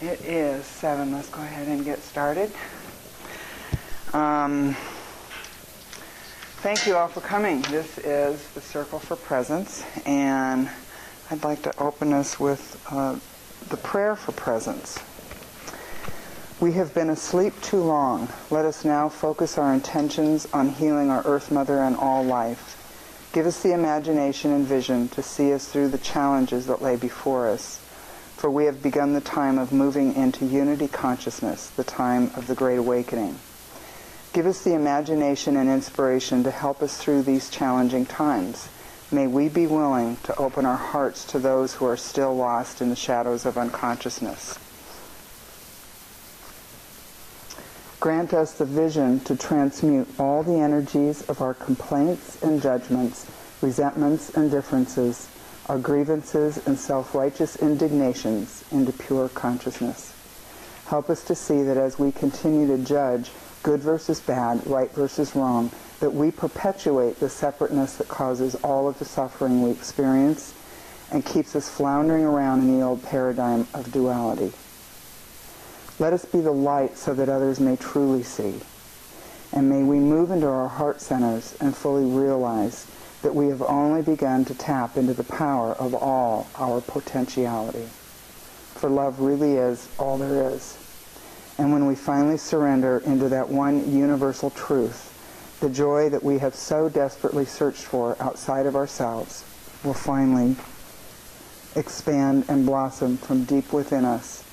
It is 7. Let's go ahead and get started. Um, thank you all for coming. This is the Circle for Presence, and I'd like to open us with uh, the prayer for presence. We have been asleep too long. Let us now focus our intentions on healing our Earth Mother and all life. Give us the imagination and vision to see us through the challenges that lay before us for we have begun the time of moving into unity consciousness, the time of the Great Awakening. Give us the imagination and inspiration to help us through these challenging times. May we be willing to open our hearts to those who are still lost in the shadows of unconsciousness. Grant us the vision to transmute all the energies of our complaints and judgments, resentments and differences our grievances and self-righteous indignations into pure consciousness. Help us to see that as we continue to judge good versus bad, right versus wrong, that we perpetuate the separateness that causes all of the suffering we experience and keeps us floundering around in the old paradigm of duality. Let us be the light so that others may truly see. And may we move into our heart centers and fully realize that we have only begun to tap into the power of all our potentiality. For love really is all there is. And when we finally surrender into that one universal truth, the joy that we have so desperately searched for outside of ourselves will finally expand and blossom from deep within us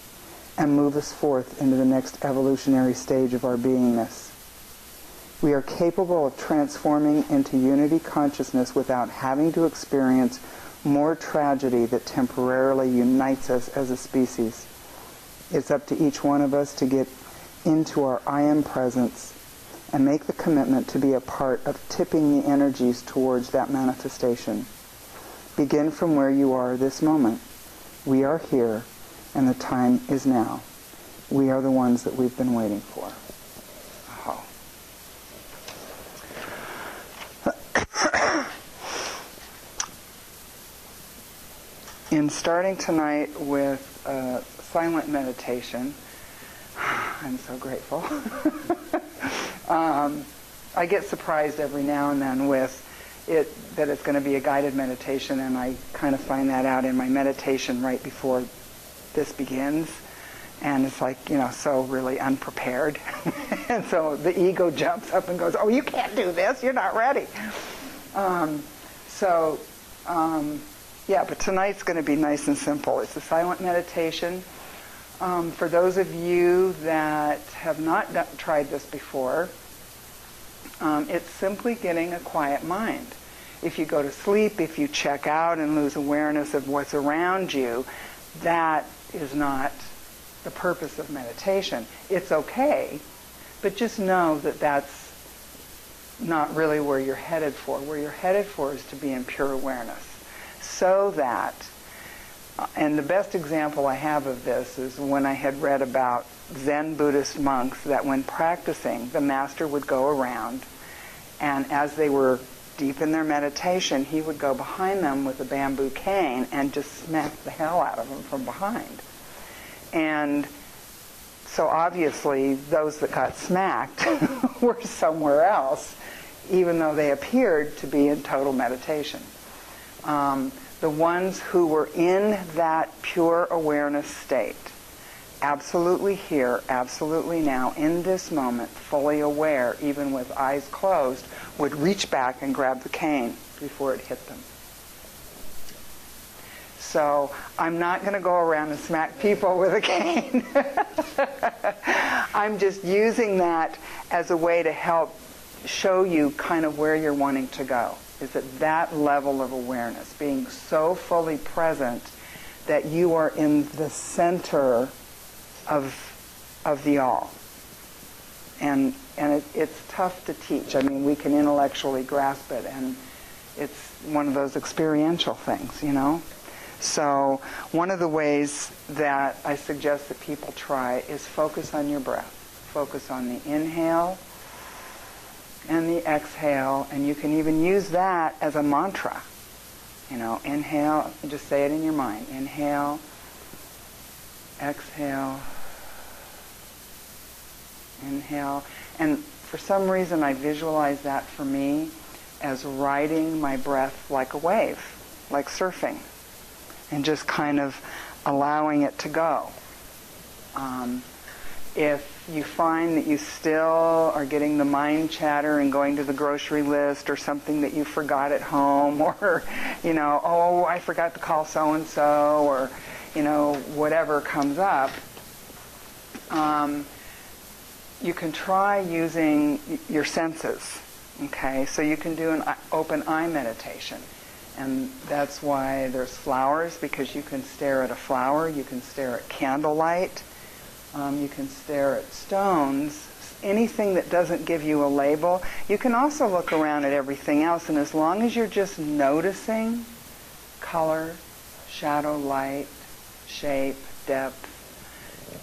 and move us forth into the next evolutionary stage of our beingness. We are capable of transforming into unity consciousness without having to experience more tragedy that temporarily unites us as a species. It's up to each one of us to get into our I am presence and make the commitment to be a part of tipping the energies towards that manifestation. Begin from where you are this moment. We are here, and the time is now. We are the ones that we've been waiting for. in starting tonight with uh, silent meditation, I'm so grateful. um, I get surprised every now and then with it that it's going to be a guided meditation, and I kind of find that out in my meditation right before this begins. And it's like, you know, so really unprepared. and so the ego jumps up and goes, Oh, you can't do this. You're not ready. Um, so, um, yeah, but tonight's going to be nice and simple. It's a silent meditation. Um, for those of you that have not done, tried this before, um, it's simply getting a quiet mind. If you go to sleep, if you check out and lose awareness of what's around you, that is not the purpose of meditation. It's okay, but just know that that's not really where you're headed for. Where you're headed for is to be in pure awareness so that, uh, and the best example I have of this is when I had read about Zen Buddhist monks that when practicing, the master would go around and as they were deep in their meditation, he would go behind them with a bamboo cane and just smack the hell out of them from behind. And so obviously, those that got smacked were somewhere else, even though they appeared to be in total meditation um, the ones who were in that pure awareness state, absolutely here, absolutely now, in this moment, fully aware, even with eyes closed, would reach back and grab the cane before it hit them. So I'm not going to go around and smack people with a cane. I'm just using that as a way to help show you kind of where you're wanting to go is at that level of awareness, being so fully present that you are in the center of, of the all. And, and it, it's tough to teach. I mean, we can intellectually grasp it, and it's one of those experiential things, you know? So one of the ways that I suggest that people try is focus on your breath. Focus on the inhale and the exhale, and you can even use that as a mantra. You know, inhale, just say it in your mind. Inhale, exhale, inhale. And for some reason I visualize that for me as riding my breath like a wave, like surfing, and just kind of allowing it to go. Um, if you find that you still are getting the mind chatter and going to the grocery list or something that you forgot at home or, you know, oh, I forgot to call so and so or, you know, whatever comes up, um, you can try using your senses. Okay, so you can do an open eye meditation. And that's why there's flowers, because you can stare at a flower, you can stare at candlelight, um, you can stare at stones, anything that doesn't give you a label. You can also look around at everything else, and as long as you're just noticing color, shadow, light, shape, depth,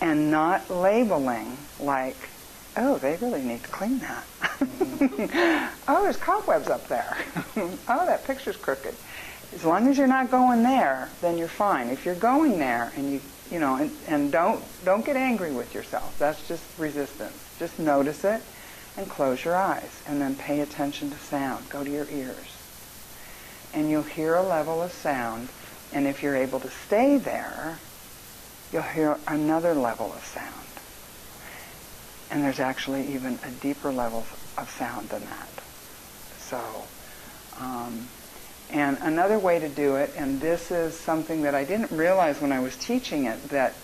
and not labeling like, oh, they really need to clean that. oh, there's cobwebs up there. oh, that picture's crooked. As long as you're not going there, then you're fine. If you're going there and you you know, and, and don't don't get angry with yourself. That's just resistance. Just notice it and close your eyes and then pay attention to sound. Go to your ears. And you'll hear a level of sound and if you're able to stay there, you'll hear another level of sound. And there's actually even a deeper level of sound than that. So, um, and another way to do it, and this is something that I didn't realize when I was teaching it, that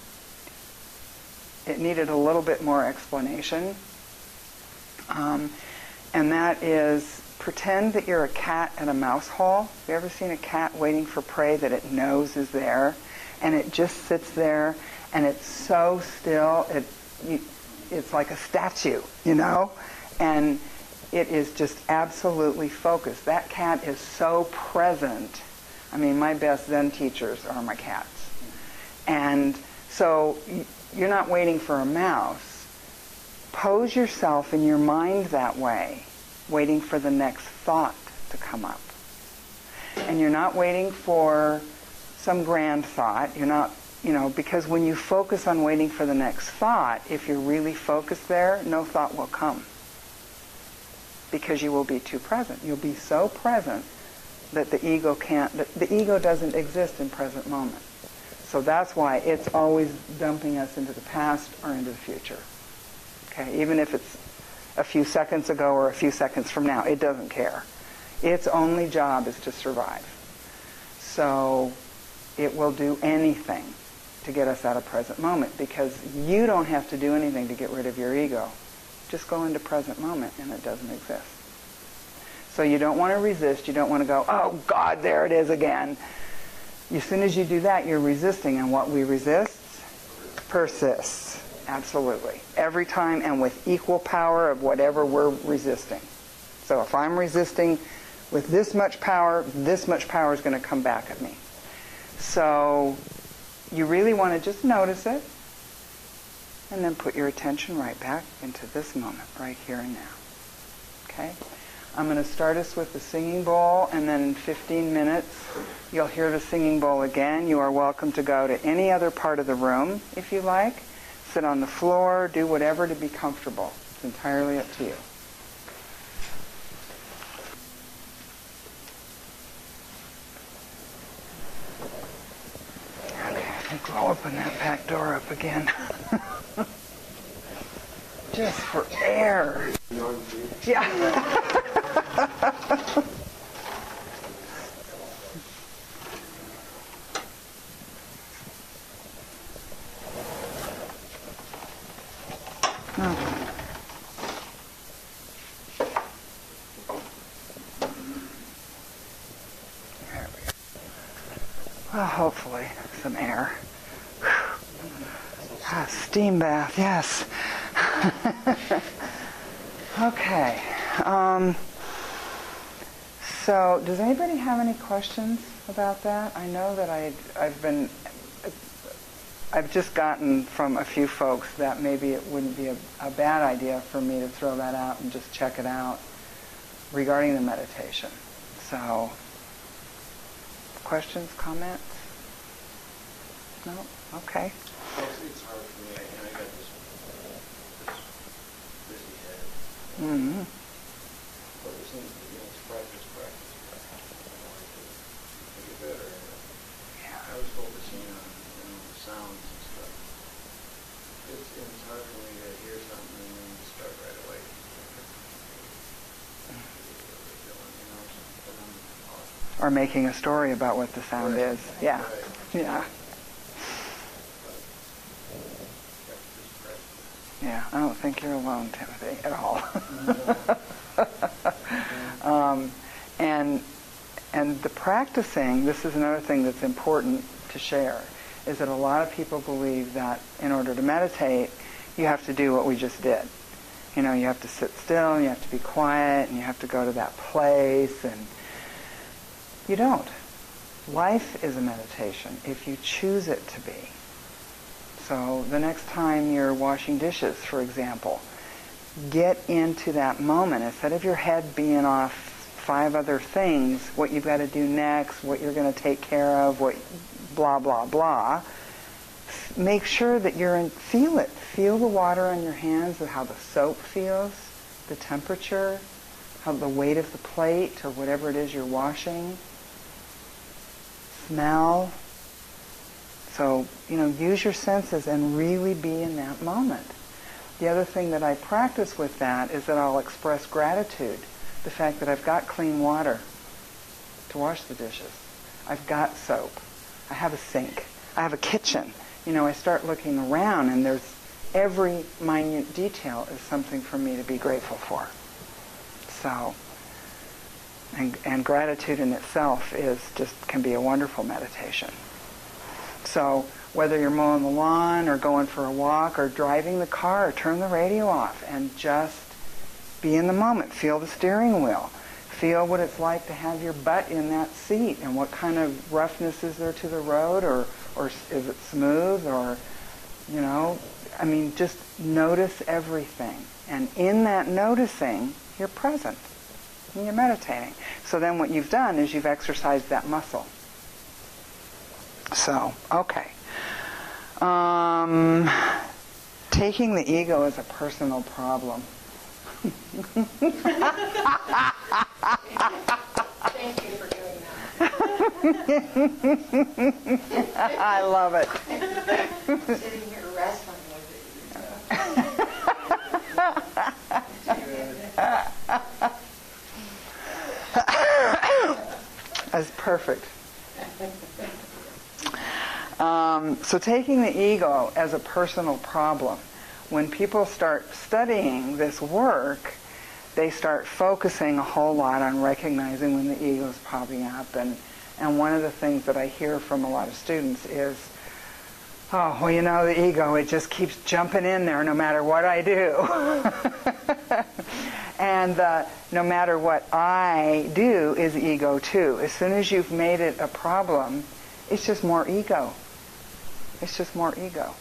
it needed a little bit more explanation. Um, and that is pretend that you're a cat at a mouse hole. Have you ever seen a cat waiting for prey that it knows is there? And it just sits there and it's so still, it, you, it's like a statue, you know? And it is just absolutely focused. That cat is so present. I mean, my best Zen teachers are my cats. And so you're not waiting for a mouse. Pose yourself in your mind that way, waiting for the next thought to come up. And you're not waiting for some grand thought. You're not, you know, because when you focus on waiting for the next thought, if you're really focused there, no thought will come because you will be too present. You'll be so present that the ego can't, the, the ego doesn't exist in present moment. So that's why it's always dumping us into the past or into the future. Okay, even if it's a few seconds ago or a few seconds from now, it doesn't care. Its only job is to survive. So it will do anything to get us out of present moment because you don't have to do anything to get rid of your ego. Just go into present moment and it doesn't exist. So you don't want to resist. You don't want to go, oh God, there it is again. As soon as you do that, you're resisting. And what we resist persists. Absolutely. Every time and with equal power of whatever we're resisting. So if I'm resisting with this much power, this much power is going to come back at me. So you really want to just notice it and then put your attention right back into this moment, right here and now. Okay? I'm going to start us with the singing bowl, and then in 15 minutes, you'll hear the singing bowl again. You are welcome to go to any other part of the room if you like. Sit on the floor, do whatever to be comfortable. It's entirely up to you. Okay, I think we'll open that back door up again. Just for air. Yeah. Oh. Well, hopefully, some air. Ah, steam bath, yes. okay. Um, so, does anybody have any questions about that? I know that I, I've been, I've just gotten from a few folks that maybe it wouldn't be a, a bad idea for me to throw that out and just check it out regarding the meditation. So, questions, comments? No? Okay. It's, it's hard for me, I, you know, I got this, this busy head. Hmm But it seems to be, it's practice, practice, practice. I better. Yeah. I was focusing on, you know, sounds and stuff. It's, it's hard for me to hear something and then start right away. Or making a story about what the sound Right. is. Yeah. Right. Yeah. Practice, practice. Yeah. I don't think you're alone, Timothy, at all. um, and and the practicing, this is another thing that's important to share, is that a lot of people believe that in order to meditate, you have to do what we just did. You know, you have to sit still, and you have to be quiet, and you have to go to that place, and you don't. Life is a meditation if you choose it to be. So the next time you're washing dishes, for example, get into that moment. Instead of your head being off five other things, what you've got to do next, what you're going to take care of, what blah, blah, blah, make sure that you're in, feel it. Feel the water on your hands, how the soap feels, the temperature, how the weight of the plate or whatever it is you're washing. Smell. So, you know, use your senses and really be in that moment. The other thing that I practice with that is that I'll express gratitude. The fact that I've got clean water to wash the dishes. I've got soap. I have a sink. I have a kitchen. You know, I start looking around and there's every minute detail is something for me to be grateful for. So, and, and gratitude in itself is just can be a wonderful meditation. So whether you're mowing the lawn or going for a walk or driving the car, turn the radio off and just be in the moment. Feel the steering wheel. Feel what it's like to have your butt in that seat and what kind of roughness is there to the road or, or is it smooth or, you know, I mean, just notice everything. And in that noticing, you're present and you're meditating. So then what you've done is you've exercised that muscle. So, okay. Um, taking the ego as a personal problem. Thank you for doing that. I love it. Sitting here wrestling with That's perfect. Um, so taking the ego as a personal problem, when people start studying this work, they start focusing a whole lot on recognizing when the ego is popping up. And, and one of the things that I hear from a lot of students is, oh, well, you know, the ego, it just keeps jumping in there no matter what I do. and uh, no matter what I do is ego too. As soon as you've made it a problem, it's just more ego. It's just more ego.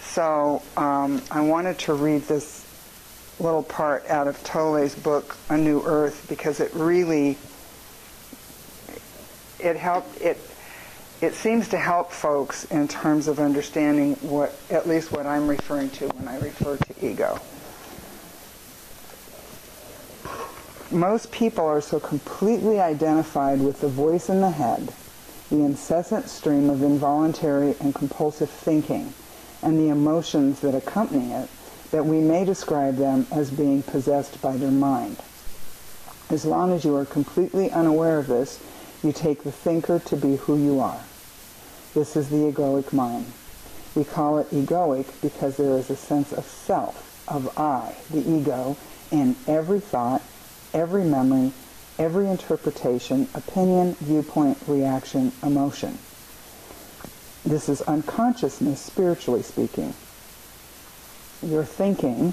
So um, I wanted to read this little part out of Tolle's book, A New Earth, because it really it helped it it seems to help folks in terms of understanding what at least what I'm referring to when I refer to ego. Most people are so completely identified with the voice in the head, the incessant stream of involuntary and compulsive thinking, and the emotions that accompany it, that we may describe them as being possessed by their mind. As long as you are completely unaware of this, you take the thinker to be who you are. This is the egoic mind. We call it egoic because there is a sense of self, of I, the ego, in every thought, every memory, every interpretation, opinion, viewpoint, reaction, emotion. This is unconsciousness, spiritually speaking. Your thinking,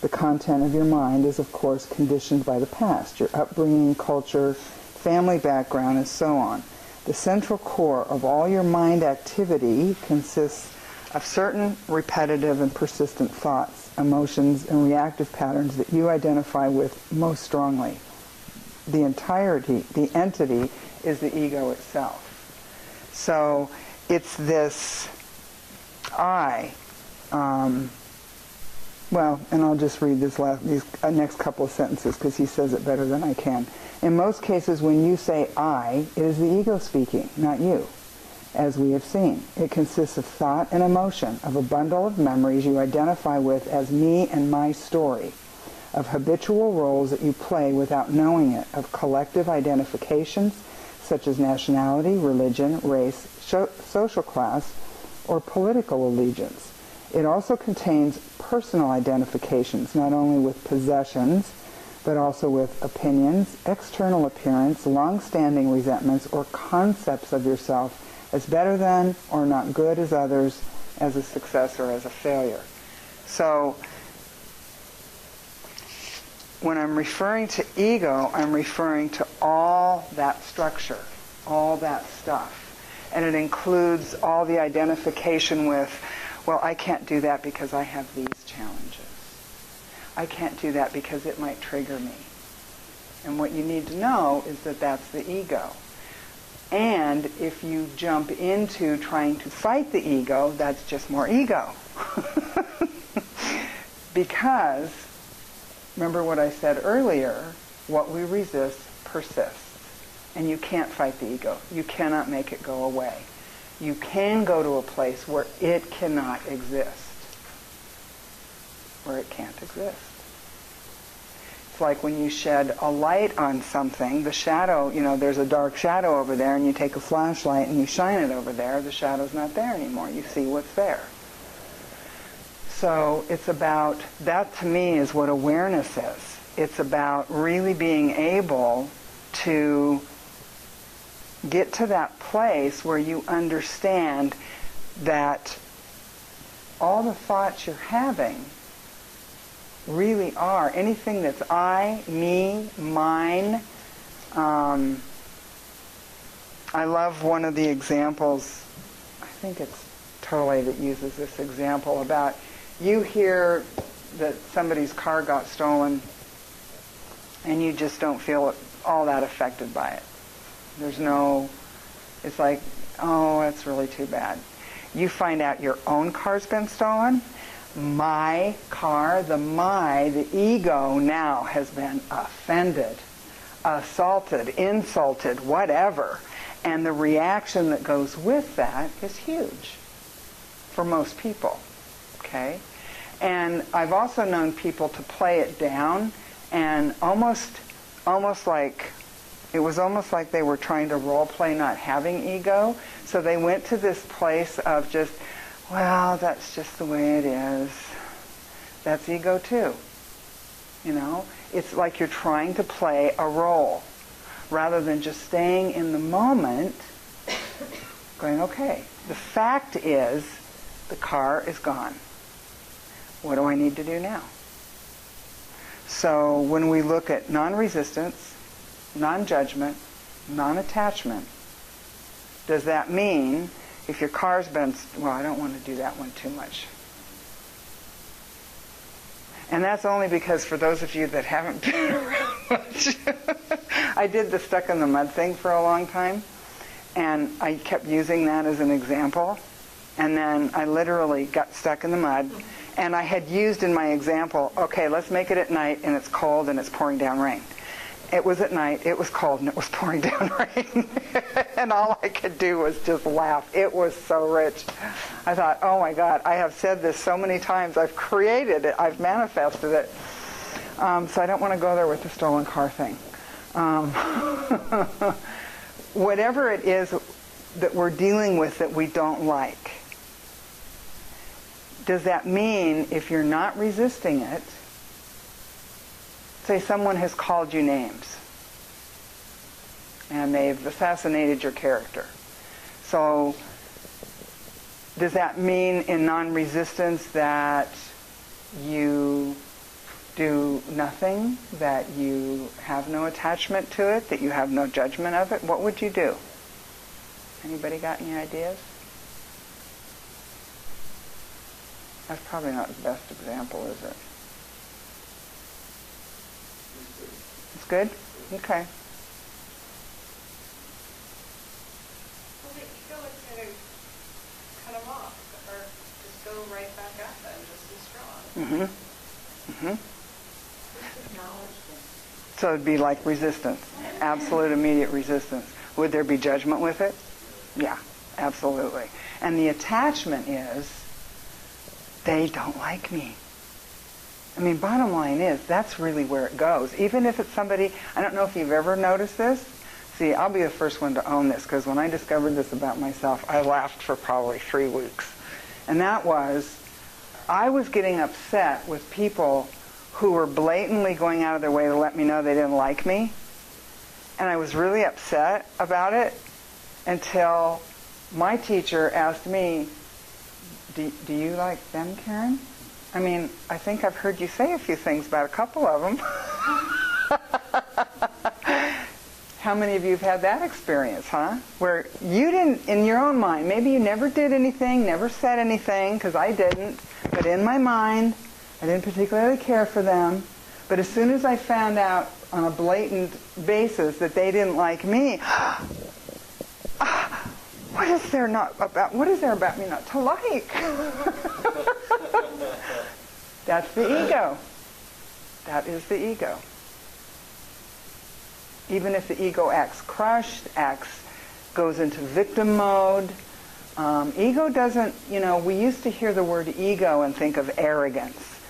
the content of your mind, is of course conditioned by the past, your upbringing, culture, family background, and so on. The central core of all your mind activity consists of certain repetitive and persistent thoughts, emotions, and reactive patterns that you identify with most strongly. The entirety, the entity, is the ego itself. So it's this I. Um, well, and I'll just read this last, these uh, next couple of sentences because he says it better than I can. In most cases, when you say I, it is the ego speaking, not you, as we have seen. It consists of thought and emotion, of a bundle of memories you identify with as me and my story, of habitual roles that you play without knowing it, of collective identifications such as nationality, religion, race, social class, or political allegiance. It also contains personal identifications, not only with possessions, but also with opinions, external appearance, long-standing resentments, or concepts of yourself as better than or not good as others, as a success or as a failure. So when I'm referring to ego, I'm referring to all that structure, all that stuff. And it includes all the identification with, well, I can't do that because I have these challenges. I can't do that because it might trigger me. And what you need to know is that that's the ego. And if you jump into trying to fight the ego, that's just more ego. because, remember what I said earlier, what we resist persists. And you can't fight the ego. You cannot make it go away. You can go to a place where it cannot exist. Where it can't exist. It's like when you shed a light on something, the shadow, you know, there's a dark shadow over there, and you take a flashlight and you shine it over there, the shadow's not there anymore. You see what's there. So it's about, that to me is what awareness is. It's about really being able to get to that place where you understand that all the thoughts you're having really are anything that's I, me, mine. Um, I love one of the examples, I think it's Tolle that uses this example about you hear that somebody's car got stolen and you just don't feel all that affected by it. There's no, it's like, oh, that's really too bad. You find out your own car's been stolen. My car, the my, the ego now has been offended, assaulted, insulted, whatever. And the reaction that goes with that is huge for most people. Okay? And I've also known people to play it down and almost almost like it was almost like they were trying to role play not having ego. So they went to this place of just, well, that's just the way it is. That's ego too. You know, it's like you're trying to play a role rather than just staying in the moment going, okay, the fact is the car is gone. What do I need to do now? So when we look at non-resistance, non-judgment, non-attachment. Does that mean if your car's been, well, I don't want to do that one too much. And that's only because for those of you that haven't been around much, I did the stuck in the mud thing for a long time. And I kept using that as an example. And then I literally got stuck in the mud. And I had used in my example, okay, let's make it at night and it's cold and it's pouring down rain. It was at night, it was cold, and it was pouring down rain. and all I could do was just laugh. It was so rich. I thought, oh my God, I have said this so many times. I've created it, I've manifested it. Um, so I don't want to go there with the stolen car thing. Um, whatever it is that we're dealing with that we don't like, does that mean if you're not resisting it, say someone has called you names and they've assassinated your character. So does that mean in non-resistance that you do nothing, that you have no attachment to it, that you have no judgment of it? What would you do? Anybody got any ideas? That's probably not the best example, is it? It's good? Okay. Mm-hmm. Mm-hmm. So it'd be like resistance, absolute immediate resistance. Would there be judgment with it? Yeah, absolutely. And the attachment is they don't like me. I mean, bottom line is that's really where it goes. Even if it's somebody, I don't know if you've ever noticed this. See, I'll be the first one to own this because when I discovered this about myself, I laughed for probably three weeks. And that was, I was getting upset with people who were blatantly going out of their way to let me know they didn't like me. And I was really upset about it until my teacher asked me, do, do you like them, Karen? I mean, I think I've heard you say a few things about a couple of them. How many of you have had that experience, huh? Where you didn't, in your own mind, maybe you never did anything, never said anything, because I didn't, but in my mind, I didn't particularly care for them. But as soon as I found out on a blatant basis that they didn't like me, what is there not about, what is there about me not to like? That's the ego. That is the ego. Even if the ego acts crushed, acts, goes into victim mode, um, ego doesn't, you know, we used to hear the word ego and think of arrogance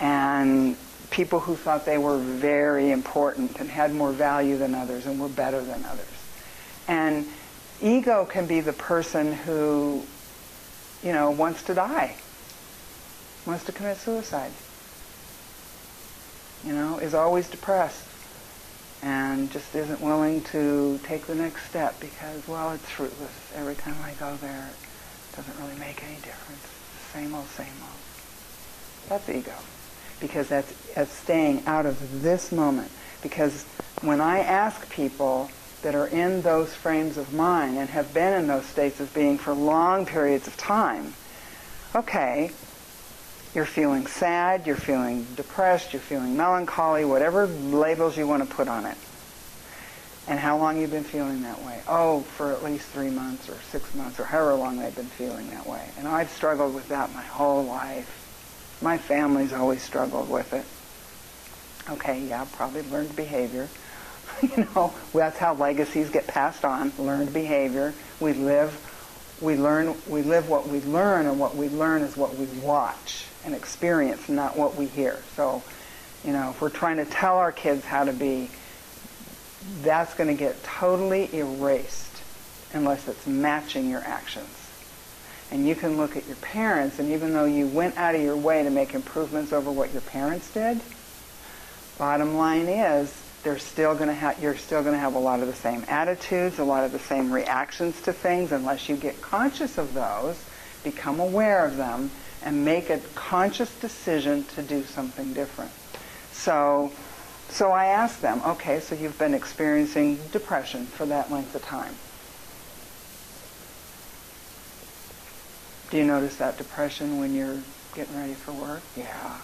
and people who thought they were very important and had more value than others and were better than others. And ego can be the person who, you know, wants to die, wants to commit suicide, you know, is always depressed and just isn't willing to take the next step because, well, it's fruitless. Every time I go there, it doesn't really make any difference. Same old, same old. That's ego. Because that's, that's staying out of this moment. Because when I ask people that are in those frames of mind and have been in those states of being for long periods of time, okay, you're feeling sad, you're feeling depressed, you're feeling melancholy, whatever labels you want to put on it. And how long you've been feeling that way? Oh, for at least three months or six months or however long they've been feeling that way. And I've struggled with that my whole life. My family's always struggled with it. Okay, yeah, probably learned behavior. you know, that's how legacies get passed on, learned behavior. We live, we learn, we live what we learn, and what we learn is what we watch and experience, not what we hear. So, you know, if we're trying to tell our kids how to be, that's going to get totally erased unless it's matching your actions. And you can look at your parents, and even though you went out of your way to make improvements over what your parents did, bottom line is they're still going to have you're still going to have a lot of the same attitudes, a lot of the same reactions to things unless you get conscious of those, become aware of them, and make a conscious decision to do something different. So, so I asked them, okay, so you've been experiencing depression for that length of time. Do you notice that depression when you're getting ready for work? Yeah.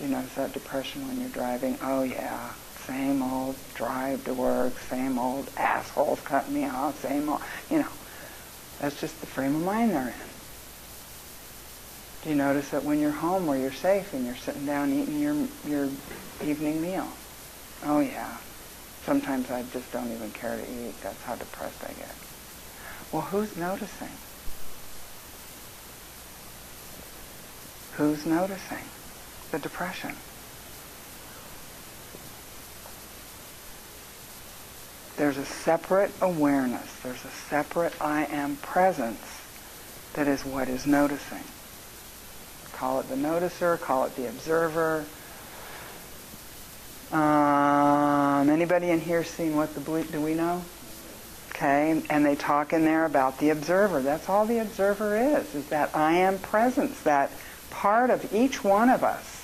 You notice that depression when you're driving? Oh yeah. Same old drive to work, same old assholes cutting me off, same old, you know. That's just the frame of mind they're in. Do you notice that when you're home where you're safe and you're sitting down eating your your evening meal? Oh yeah. Sometimes I just don't even care to eat. That's how depressed I get. Well, who's noticing? Who's noticing the depression? There's a separate awareness. There's a separate I am presence that is what is noticing. Call it the noticer, call it the observer. Um, anybody in here seen what the ble- do we know? Okay, and they talk in there about the observer. That's all the observer is, is that I am presence, that part of each one of us,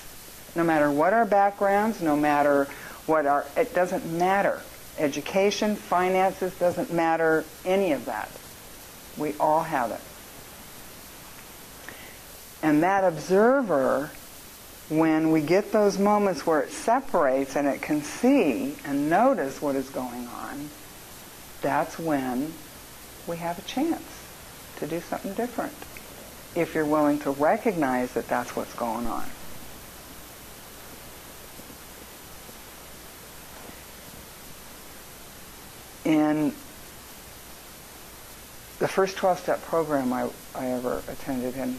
no matter what our backgrounds, no matter what our, it doesn't matter. Education, finances, doesn't matter, any of that. We all have it. And that observer, when we get those moments where it separates and it can see and notice what is going on, that's when we have a chance to do something different. if you're willing to recognize that that's what's going on. In the first 12-step program I, I ever attended, and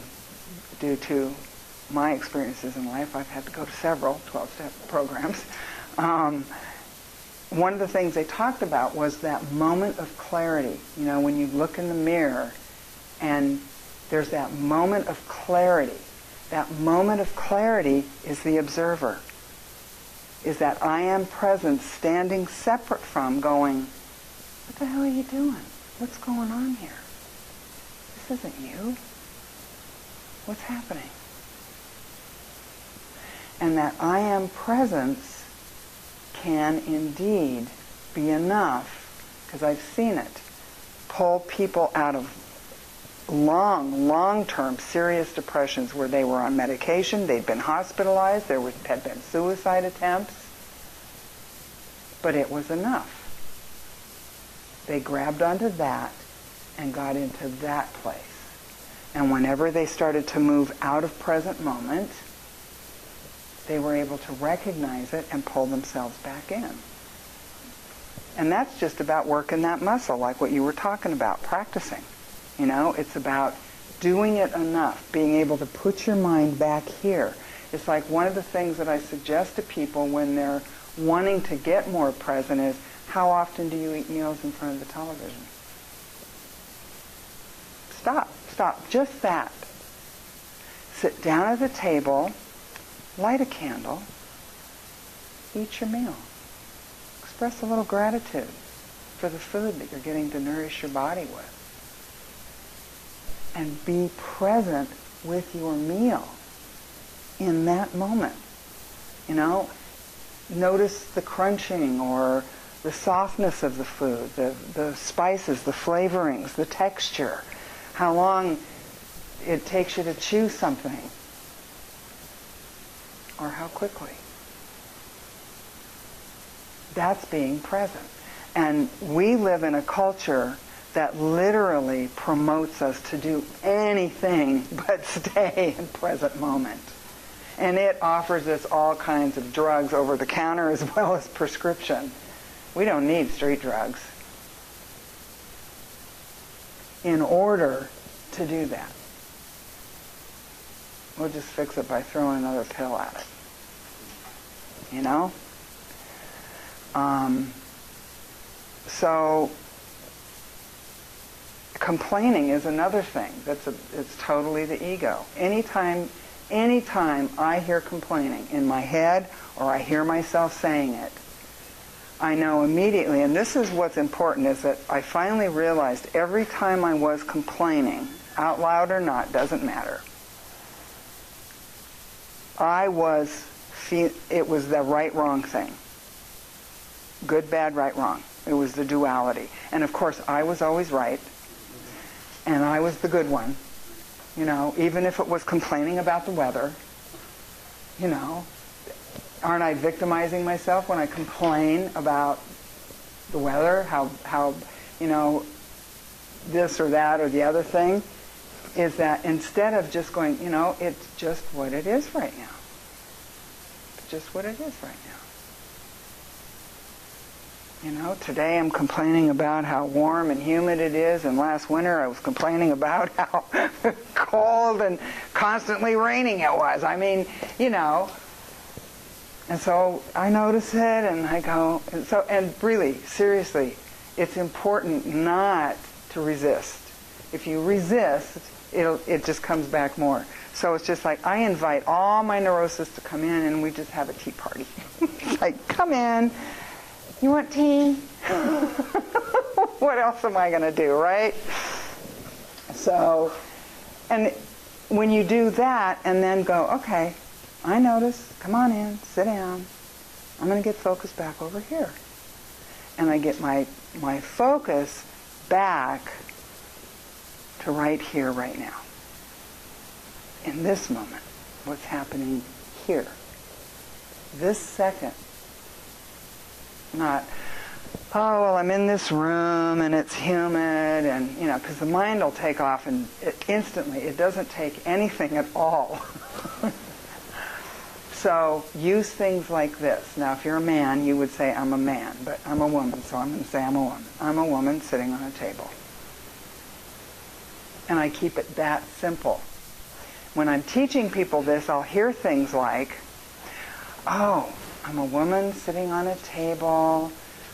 due to my experiences in life, I've had to go to several 12-step programs. Um, one of the things they talked about was that moment of clarity. You know, when you look in the mirror and there's that moment of clarity. That moment of clarity is the observer. Is that I am present standing separate from going, what the hell are you doing? What's going on here? This isn't you. What's happening? And that I am presence can indeed be enough, because I've seen it, pull people out of long, long-term serious depressions where they were on medication, they'd been hospitalized, there was, had been suicide attempts, but it was enough. They grabbed onto that and got into that place. And whenever they started to move out of present moment, they were able to recognize it and pull themselves back in. And that's just about working that muscle, like what you were talking about, practicing. You know, it's about doing it enough, being able to put your mind back here. It's like one of the things that I suggest to people when they're wanting to get more present is how often do you eat meals in front of the television? Stop, stop, just that. Sit down at the table, light a candle, eat your meal. Express a little gratitude for the food that you're getting to nourish your body with and be present with your meal in that moment. You know, notice the crunching or the softness of the food, the, the spices, the flavorings, the texture, how long it takes you to chew something, or how quickly. That's being present. And we live in a culture that literally promotes us to do anything but stay in present moment. And it offers us all kinds of drugs over the counter as well as prescription. We don't need street drugs in order to do that. We'll just fix it by throwing another pill at it. You know? Um, so complaining is another thing that's a, it's totally the ego anytime anytime i hear complaining in my head or i hear myself saying it i know immediately and this is what's important is that i finally realized every time i was complaining out loud or not doesn't matter. I was it was the right wrong thing. Good bad right wrong. It was the duality. And of course i was always right and I was the good one. You know, even if it was complaining about the weather, you know, aren't I victimizing myself when I complain about the weather, how, how, you know, this or that or the other thing? Is that instead of just going, you know, it's just what it is right now. It's just what it is right now. You know, today I'm complaining about how warm and humid it is, and last winter I was complaining about how cold and constantly raining it was. I mean, you know. And so I notice it, and I go, and so, and really, seriously, it's important not to resist. If you resist, it'll, it just comes back more. So it's just like I invite all my neurosis to come in, and we just have a tea party. like, come in you want tea? what else am I going to do, right? So, and when you do that and then go, okay, I notice, come on in, sit down. I'm going to get focused back over here. And I get my, my focus back to right here, right now. In this moment, what's happening here. This second not, oh, well, I'm in this room and it's humid, and, you know, because the mind will take off and it, instantly, it doesn't take anything at all. so use things like this. Now, if you're a man, you would say, I'm a man, but I'm a woman, so I'm going to say I'm a woman. I'm a woman sitting on a table. And I keep it that simple. When I'm teaching people this, I'll hear things like, oh, I'm a woman sitting on a table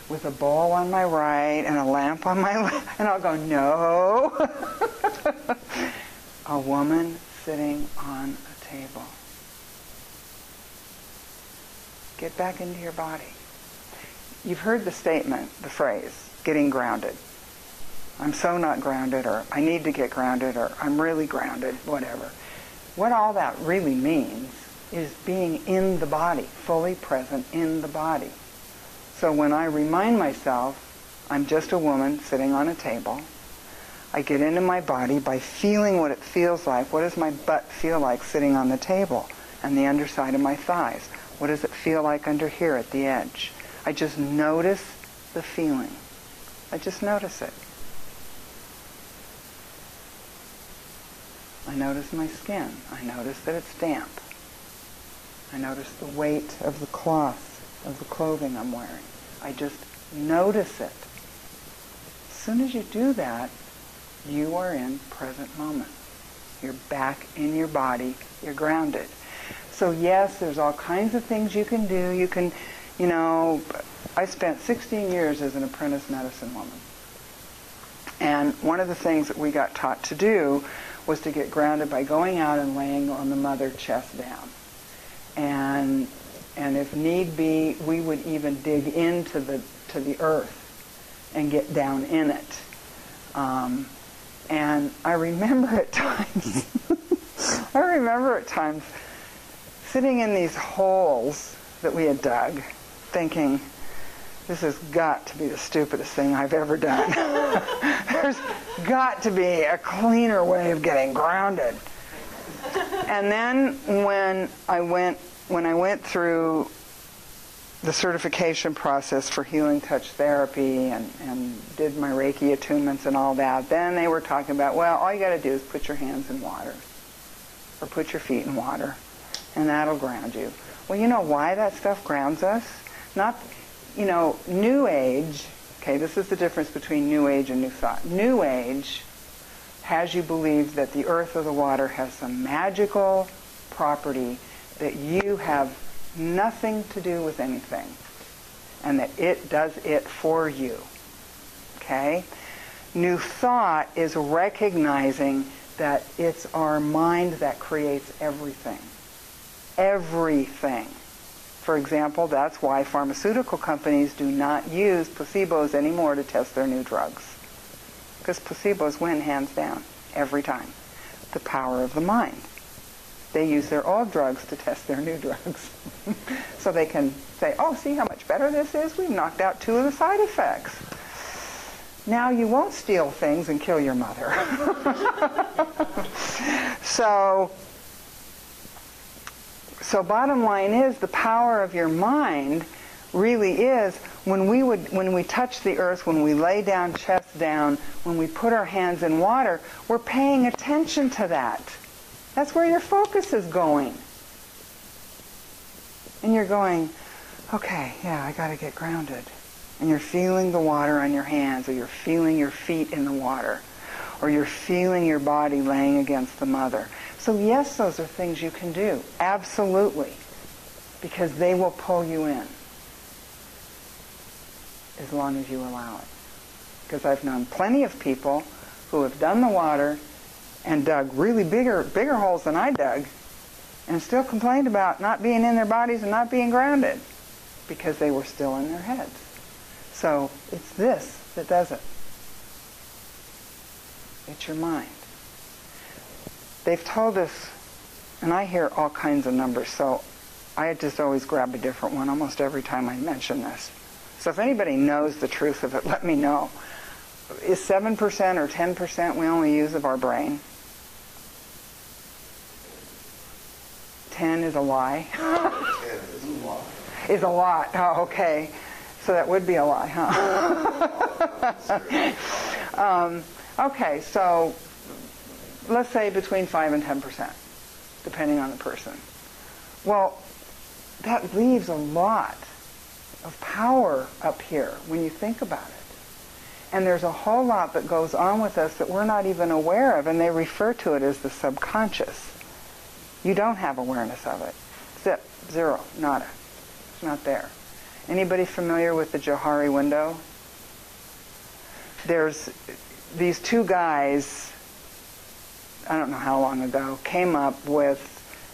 with a bowl on my right and a lamp on my left. And I'll go, no. a woman sitting on a table. Get back into your body. You've heard the statement, the phrase, getting grounded. I'm so not grounded, or I need to get grounded, or I'm really grounded, whatever. What all that really means is being in the body, fully present in the body. So when I remind myself I'm just a woman sitting on a table, I get into my body by feeling what it feels like. What does my butt feel like sitting on the table and the underside of my thighs? What does it feel like under here at the edge? I just notice the feeling. I just notice it. I notice my skin. I notice that it's damp. I notice the weight of the cloth of the clothing I'm wearing. I just notice it. As soon as you do that, you are in present moment. You're back in your body. You're grounded. So yes, there's all kinds of things you can do. You can, you know, I spent 16 years as an apprentice medicine woman. And one of the things that we got taught to do was to get grounded by going out and laying on the mother chest down. And and if need be, we would even dig into the to the earth and get down in it. Um, and I remember at times, I remember at times sitting in these holes that we had dug, thinking, this has got to be the stupidest thing I've ever done. There's got to be a cleaner way of getting grounded. And then when I went when I went through the certification process for healing touch therapy and, and did my Reiki attunements and all that, then they were talking about, well, all you got to do is put your hands in water or put your feet in water and that'll ground you. Well, you know why that stuff grounds us? Not, you know, New Age, okay, this is the difference between New Age and New Thought. New Age has you believe that the earth or the water has some magical property that you have nothing to do with anything and that it does it for you. Okay? New thought is recognizing that it's our mind that creates everything. Everything. For example, that's why pharmaceutical companies do not use placebos anymore to test their new drugs. Because placebos win hands down every time. The power of the mind they use their old drugs to test their new drugs. so they can say, oh, see how much better this is? We've knocked out two of the side effects. Now you won't steal things and kill your mother. so, so bottom line is the power of your mind really is when we would when we touch the earth when we lay down chest down when we put our hands in water we're paying attention to that that's where your focus is going. And you're going, okay, yeah, I got to get grounded. And you're feeling the water on your hands, or you're feeling your feet in the water, or you're feeling your body laying against the mother. So, yes, those are things you can do. Absolutely. Because they will pull you in as long as you allow it. Because I've known plenty of people who have done the water and dug really bigger bigger holes than I dug and still complained about not being in their bodies and not being grounded because they were still in their heads. So it's this that does it. It's your mind. They've told us, and I hear all kinds of numbers, so I just always grab a different one almost every time I mention this. So if anybody knows the truth of it, let me know. Is 7% or 10% we only use of our brain? 10 is a lie. 10 is a lot. Is a lot. Oh, okay. So that would be a lie, huh? um, okay, so let's say between 5 and 10%, depending on the person. Well, that leaves a lot of power up here when you think about it. And there's a whole lot that goes on with us that we're not even aware of, and they refer to it as the subconscious. You don't have awareness of it. Zip, zero, nada. It's not there. Anybody familiar with the Johari window? There's these two guys, I don't know how long ago, came up with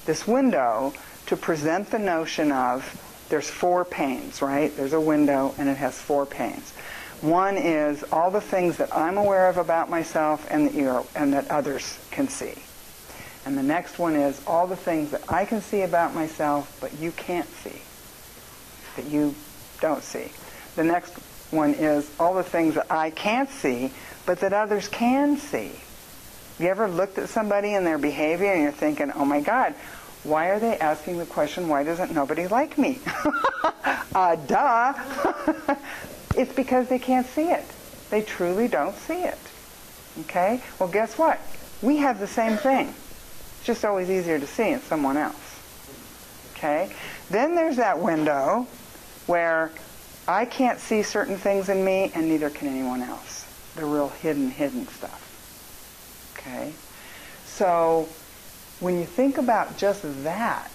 this window to present the notion of there's four panes, right? There's a window and it has four panes. One is all the things that I'm aware of about myself and that, you're, and that others can see. And the next one is all the things that I can see about myself, but you can't see, that you don't see. The next one is all the things that I can't see, but that others can see. You ever looked at somebody and their behavior and you're thinking, oh my God, why are they asking the question, why doesn't nobody like me? uh, duh. it's because they can't see it. They truly don't see it. Okay? Well, guess what? We have the same thing. It's just always easier to see in someone else. Okay? Then there's that window where I can't see certain things in me and neither can anyone else. The real hidden, hidden stuff. Okay? So when you think about just that,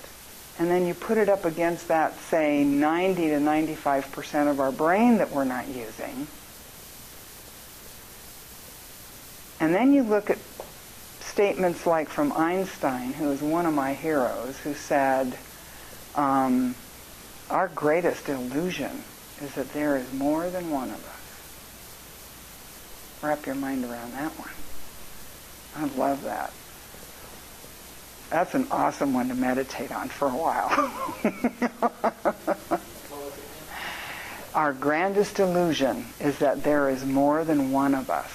and then you put it up against that, say, 90 to 95% of our brain that we're not using, and then you look at statements like from Einstein, who is one of my heroes, who said, um, our greatest illusion is that there is more than one of us. Wrap your mind around that one. I love that. That's an awesome one to meditate on for a while. Our grandest illusion is that there is more than one of us.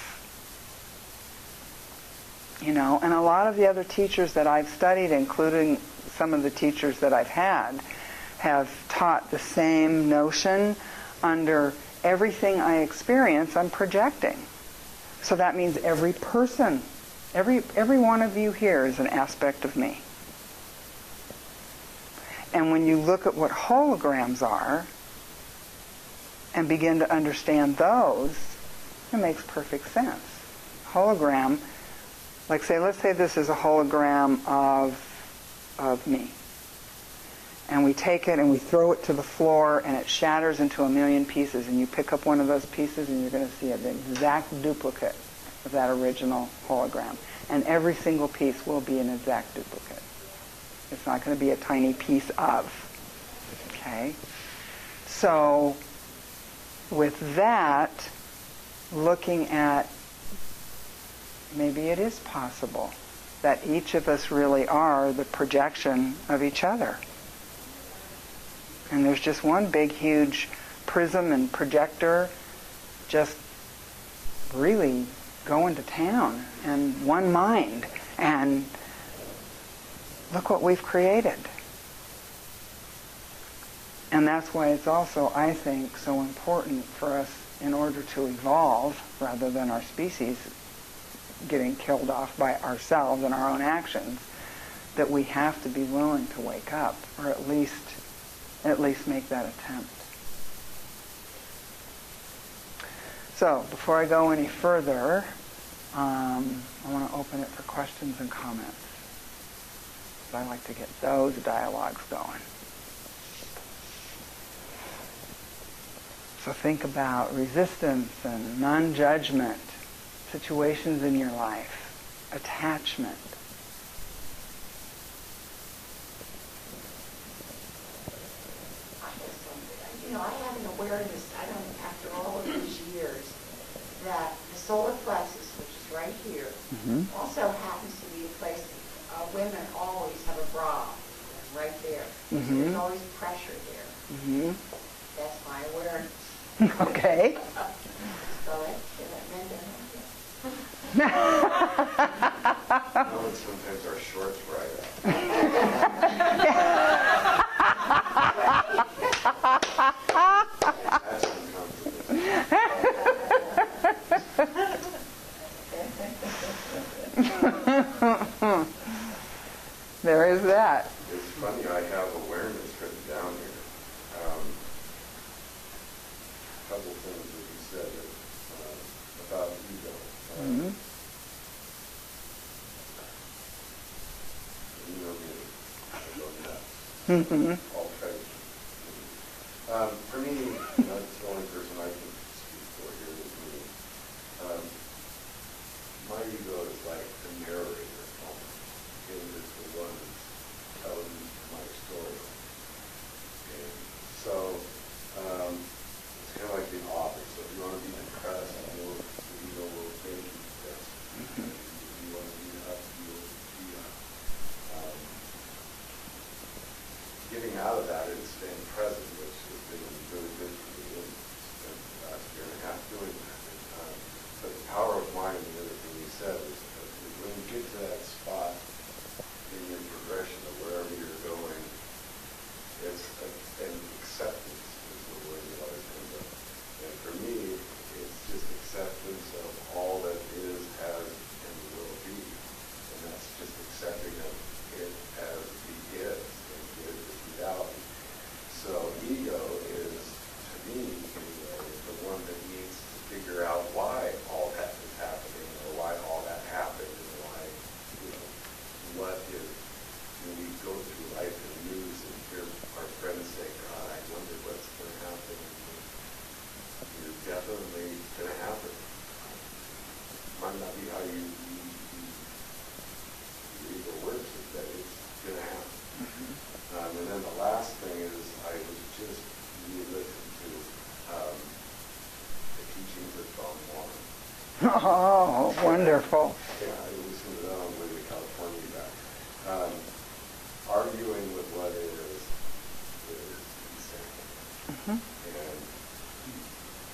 You know, and a lot of the other teachers that I've studied, including some of the teachers that I've had, have taught the same notion under everything I experience, I'm projecting. So that means every person Every, every one of you here is an aspect of me. And when you look at what holograms are and begin to understand those, it makes perfect sense. Hologram, like say, let's say this is a hologram of, of me. And we take it and we throw it to the floor and it shatters into a million pieces and you pick up one of those pieces and you're going to see an exact duplicate of that original hologram. And every single piece will be an exact duplicate. It's not going to be a tiny piece of. Okay? So, with that, looking at maybe it is possible that each of us really are the projection of each other. And there's just one big, huge prism and projector just really going to town and one mind and look what we've created. And that's why it's also, I think, so important for us in order to evolve rather than our species getting killed off by ourselves and our own actions, that we have to be willing to wake up or at least at least make that attempt. So, before I go any further, um, I want to open it for questions and comments. I like to get those dialogues going. So think about resistance and non-judgment, situations in your life, attachment. You know, I have an awareness, I don't, after all of these years, that the solar plexus, which is right here, Mhm. also happens to be a place uh, women always have a bra, right there. So Mhm. There's always pressure there. hmm That's my awareness. Okay. So it, it meant it. You know, and sometimes our shorts ride out. That's uncomfortable. There is that. It's funny, I have awareness written down here. Um, Couple things that you said uh, about ego. Uh, Mhm. You know me, I go nuts. Mhm. all kinds. Um, Oh, wonderful. Yeah, I listened to that on the way to California back. Um, arguing with what is, is insane. Mhm. And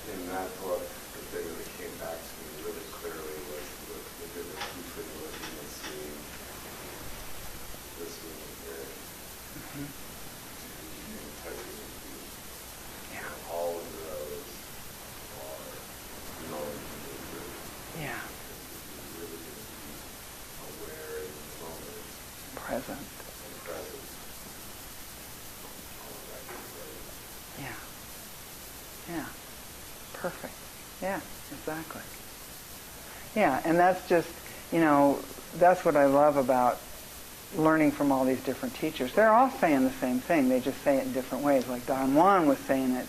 in that book, the thing that came back to me really clearly was the, the difference between looking and seeing, listening and hearing, Mhm. and touching and feeling. Yeah. And all of those are knowing the truth. Yeah. You're really going to be aware in the moment Present. and present. All of that good stuff. Yeah. Yeah. Perfect. Yeah, exactly. Yeah, and that's just, you know, that's what I love about learning from all these different teachers. They're all saying the same thing. They just say it in different ways. Like Don Juan was saying it,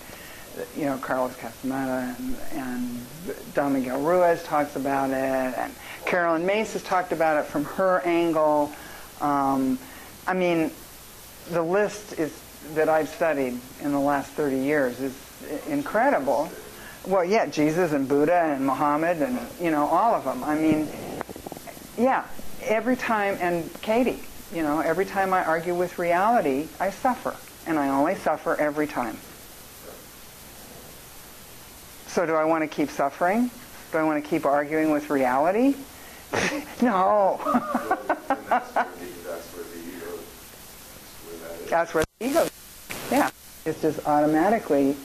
you know, Carlos Castaneda and, and Don Miguel Ruiz talks about it, and Caroline Myss has talked about it from her angle. Um, I mean, the list is that I've studied in the last 30 years is incredible. Well, yeah, Jesus and Buddha and Muhammad and you know all of them. I mean, yeah, every time and Katie, you know, every time I argue with reality, I suffer, and I only suffer every time. So do I want to keep suffering? Do I want to keep arguing with reality? no. That's where the, ego, yeah, it's just automatically,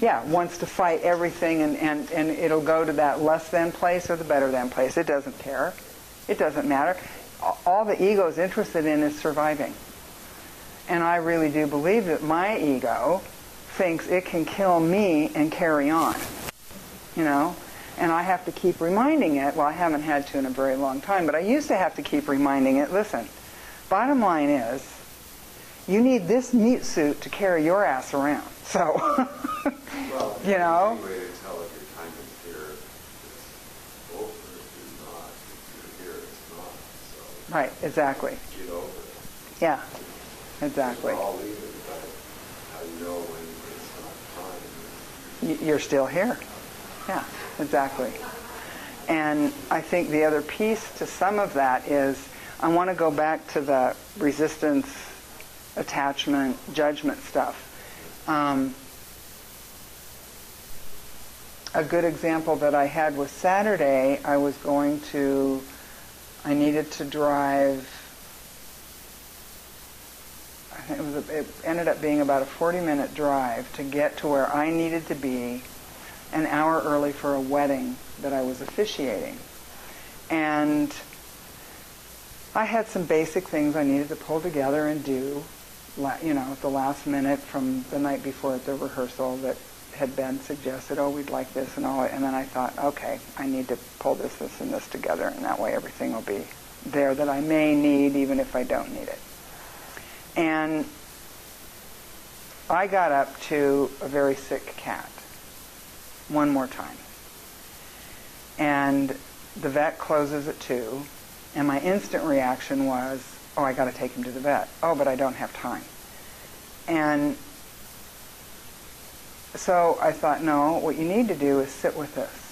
yeah, wants to fight everything and, and, and it'll go to that less than place or the better than place. It doesn't care. It doesn't matter. All the ego is interested in is surviving. And I really do believe that my ego thinks it can kill me and carry on. You know? And I have to keep reminding it. Well, I haven't had to in a very long time, but I used to have to keep reminding it, listen, bottom line is, you need this meat suit to carry your ass around. So, Well, you know? The only way to tell if your time is here is over, is not, if you're here, it's not, so right, exactly. get over it. Yeah, exactly. We're all leaving, but how you know when it's not time? Y- You're still here. Yeah, exactly. And I think the other piece to some of that is I want to go back to the resistance, attachment, judgment stuff. Um, a good example that I had was Saturday. I was going to, I needed to drive, I think it was was it ended up being about a 40 minute drive to get to where I needed to be an hour early for a wedding that I was officiating. And I had some basic things I needed to pull together and do, you know, at the last minute from the night before at the rehearsal that had been suggested, oh, we'd like this and all. And then I thought, okay, I need to pull this, this, and this together, and that way everything will be there that I may need even if I don't need it. And I got up to a very sick cat one more time. And the vet closes at 2, and my instant reaction was, oh, I got to take him to the vet. Oh, but I don't have time. And so I thought, no, what you need to do is sit with this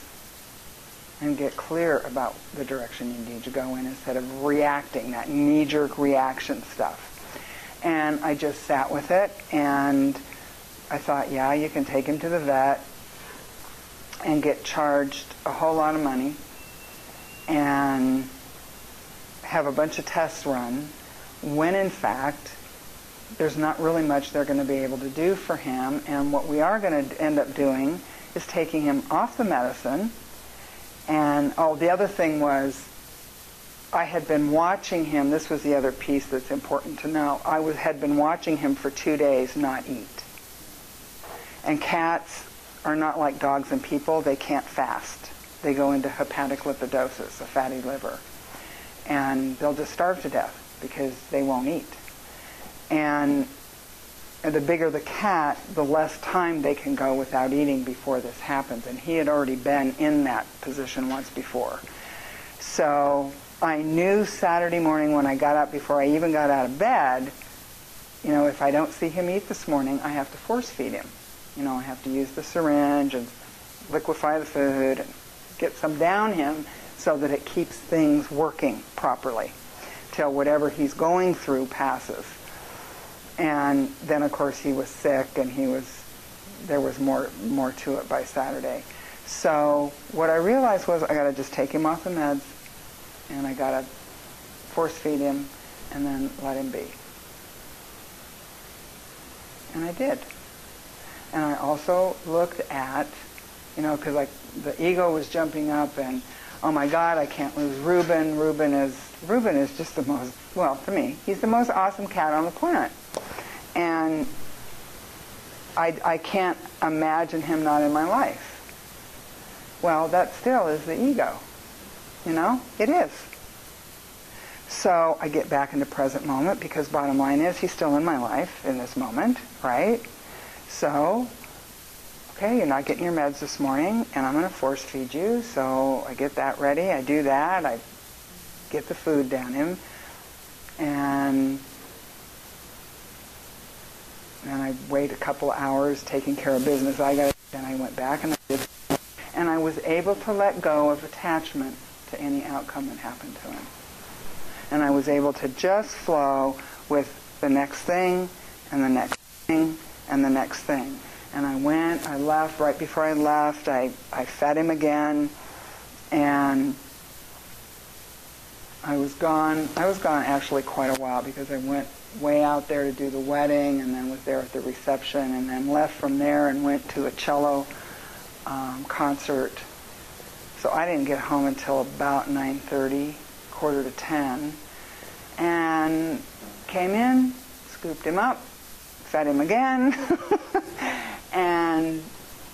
and get clear about the direction you need to go in instead of reacting, that knee-jerk reaction stuff. And I just sat with it and I thought, yeah, you can take him to the vet and get charged a whole lot of money and have a bunch of tests run when in fact there's not really much they're going to be able to do for him. And what we are going to end up doing is taking him off the medicine. And oh the other thing was I had been watching him. This was the other piece that's important to know. I was, had been watching him for two days not eat. And cats are not like dogs and people. They can't fast. They go into hepatic lipidosis, a fatty liver. And they'll just starve to death because they won't eat. And the bigger the cat, the less time they can go without eating before this happens. And he had already been in that position once before. So I knew Saturday morning when I got up, before I even got out of bed, you know, if I don't see him eat this morning, I have to force feed him. You know, I have to use the syringe and liquefy the food and get some down him so that it keeps things working properly till whatever he's going through passes. And then of course he was sick and he was there was more more to it by Saturday. So what I realized was I got to just take him off the meds and I got to force feed him and then let him be. And I did. And I also looked at you know, because like the ego was jumping up and oh my God, I can't lose Reuben. Reuben is Reuben is just the most well to me, he's the most awesome cat on the planet, and I I can't imagine him not in my life. Well, that still is the ego, you know, it is. So I get back into present moment because bottom line is he's still in my life in this moment, right? So okay, you're not getting your meds this morning, and I'm going to force feed you. So I get that ready. I do that. I get the food down him, and then I wait a couple hours taking care of business. I got. Then I went back and I did, and I was able to let go of attachment to any outcome that happened to him, and I was able to just flow with the next thing, and the next thing, and the next thing and I went, I left, right before I left, I, I fed him again, and I was gone. I was gone actually quite a while because I went way out there to do the wedding and then was there at the reception and then left from there and went to a cello um, concert. So I didn't get home until about 9.30, quarter to 10, and came in, scooped him up, fed him again, and,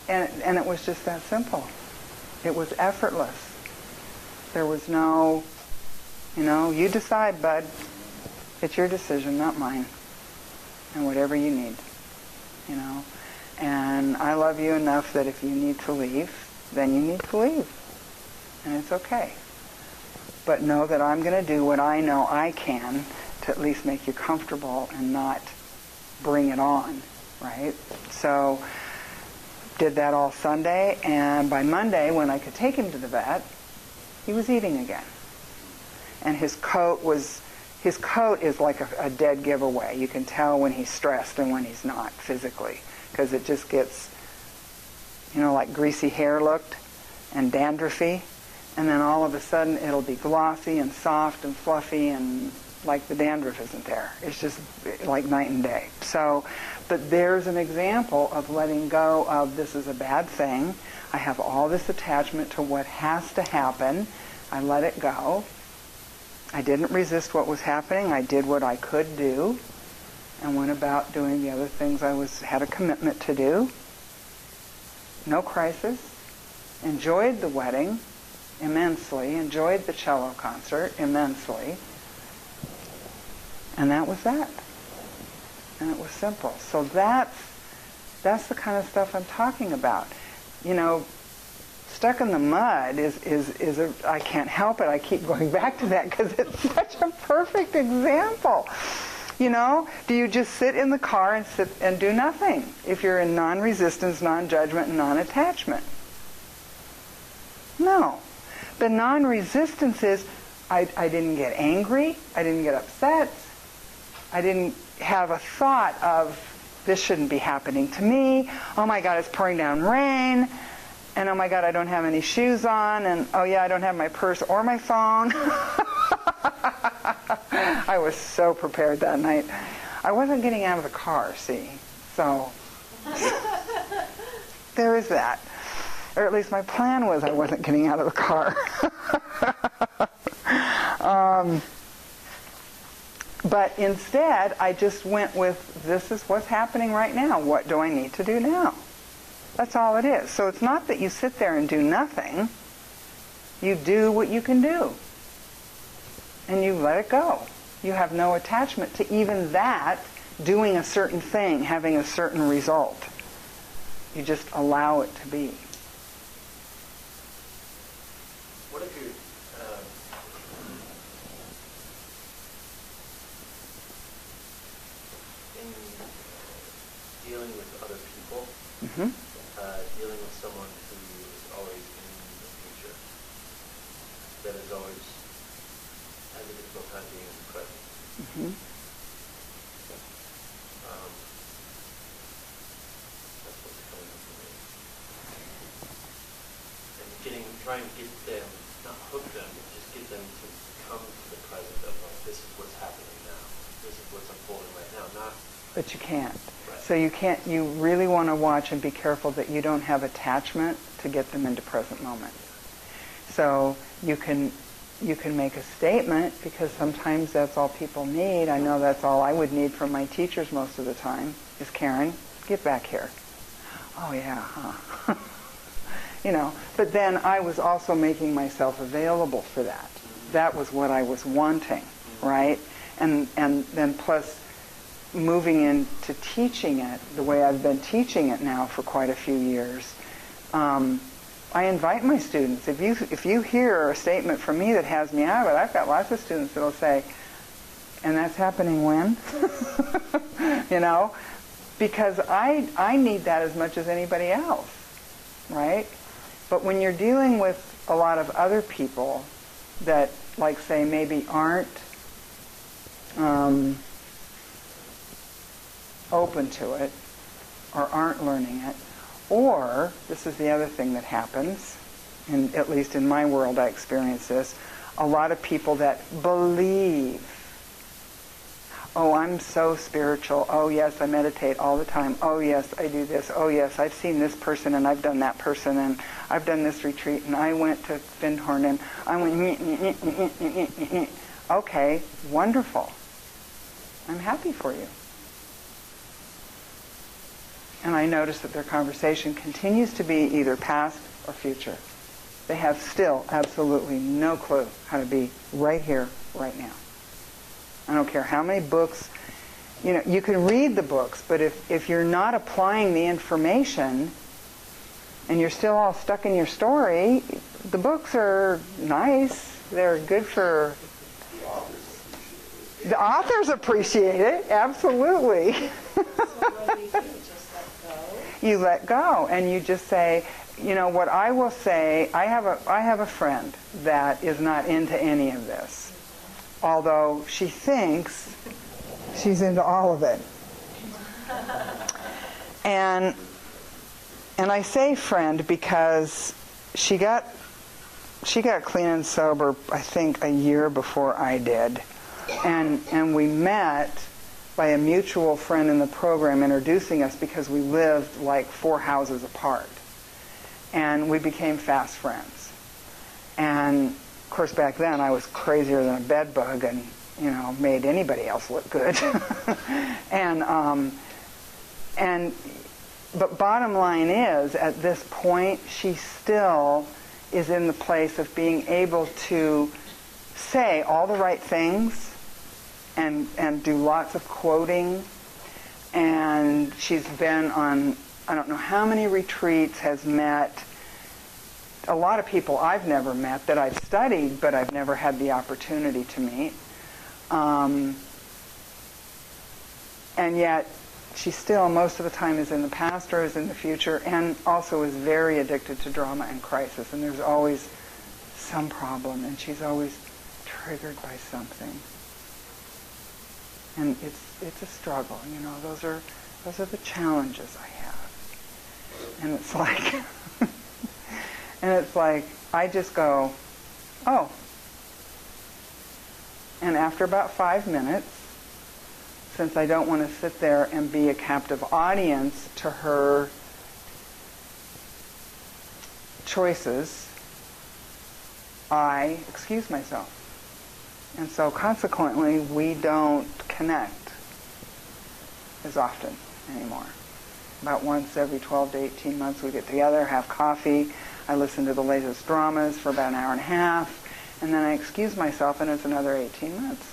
and, and it was just that simple. It was effortless. There was no, you know, you decide, bud. It's your decision, not mine. And whatever you need, you know. And I love you enough that if you need to leave, then you need to leave. And it's okay. But know that I'm going to do what I know I can to at least make you comfortable and not bring it on right? So did that all Sunday, and by Monday, when I could take him to the vet, he was eating again. And his coat was, his coat is like a, a dead giveaway. You can tell when he's stressed and when he's not physically, because it just gets, you know, like greasy hair looked and dandruffy, and then all of a sudden it'll be glossy and soft and fluffy and like the dandruff isn't there. It's just like night and day. So, but there's an example of letting go of this is a bad thing. I have all this attachment to what has to happen. I let it go. I didn't resist what was happening. I did what I could do and went about doing the other things I was had a commitment to do. No crisis. Enjoyed the wedding immensely. Enjoyed the cello concert immensely. And that was that. And it was simple. So that's that's the kind of stuff I'm talking about. You know, stuck in the mud is is is a I can't help it. I keep going back to that because it's such a perfect example. You know, do you just sit in the car and sit and do nothing if you're in non-resistance, non-judgment, and non-attachment? No. The non-resistance is I, I didn't get angry, I didn't get upset, I didn't have a thought of this shouldn't be happening to me. Oh my God, it's pouring down rain. And oh my God, I don't have any shoes on. And oh yeah, I don't have my purse or my phone. I was so prepared that night. I wasn't getting out of the car, see. So there is that. Or at least my plan was I wasn't getting out of the car. um, but instead, I just went with this is what's happening right now. What do I need to do now? That's all it is. So it's not that you sit there and do nothing. You do what you can do. And you let it go. You have no attachment to even that doing a certain thing, having a certain result. You just allow it to be. What if you're, um, in dealing with other people, hmm uh, dealing with someone who is always in the future, that is always has a difficult time being in the present. hmm Um, that's what's coming up for me. And getting, trying to get them, not hook them, but just get them to come to the present of like, this is what's happening now. This is what's unfolding right now, not But you can't. So you can't. You really want to watch and be careful that you don't have attachment to get them into present moment. So you can you can make a statement because sometimes that's all people need. I know that's all I would need from my teachers most of the time is Karen, get back here. Oh yeah, huh? you know. But then I was also making myself available for that. That was what I was wanting, right? And and then plus moving into teaching it the way I've been teaching it now for quite a few years, um, I invite my students. If you if you hear a statement from me that has me out of it, I've got lots of students that'll say, "And that's happening when?" you know, because I I need that as much as anybody else, right? But when you're dealing with a lot of other people that, like, say, maybe aren't um, open to it or aren't learning it. Or, this is the other thing that happens, and at least in my world I experience this, a lot of people that believe, oh, I'm so spiritual, oh yes, I meditate all the time, oh yes, I do this, oh yes, I've seen this person and I've done that person and I've done this retreat and I went to Findhorn and I went, okay, wonderful. I'm happy for you. And I notice that their conversation continues to be either past or future. They have still absolutely no clue how to be right here, right now. I don't care how many books, you know, you can read the books, but if, if you're not applying the information and you're still all stuck in your story, the books are nice. They're good for The authors appreciate it. authors appreciate it, absolutely. So what do you do, just let go? You let go and you just say, you know, what I will say, I have a I have a friend that is not into any of this. Although she thinks she's into all of it. And and I say friend because she got she got clean and sober I think a year before I did. And, and we met by a mutual friend in the program introducing us because we lived like four houses apart. And we became fast friends. And of course, back then I was crazier than a bedbug and, you know, made anybody else look good. and, um, and, but bottom line is, at this point, she still is in the place of being able to say all the right things and, and do lots of quoting. And she's been on, I don't know how many retreats, has met a lot of people I've never met that I've studied, but I've never had the opportunity to meet. Um, and yet, she still, most of the time, is in the past or is in the future, and also is very addicted to drama and crisis. And there's always some problem, and she's always triggered by something. And it's it's a struggle, you know. Those are those are the challenges I have. And it's like and it's like I just go, "Oh." And after about 5 minutes, since I don't want to sit there and be a captive audience to her choices, I excuse myself. And so consequently, we don't connect as often anymore. About once every 12 to 18 months, we get together, have coffee. I listen to the latest dramas for about an hour and a half, and then I excuse myself, and it's another 18 months.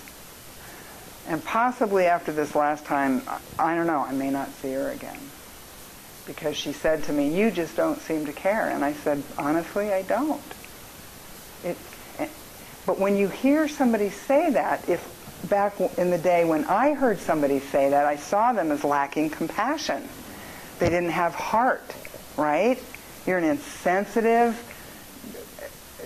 And possibly after this last time, I don't know, I may not see her again. Because she said to me, You just don't seem to care. And I said, Honestly, I don't. It, eh, but when you hear somebody say that, if back in the day when I heard somebody say that, I saw them as lacking compassion. They didn't have heart, right? You're an insensitive,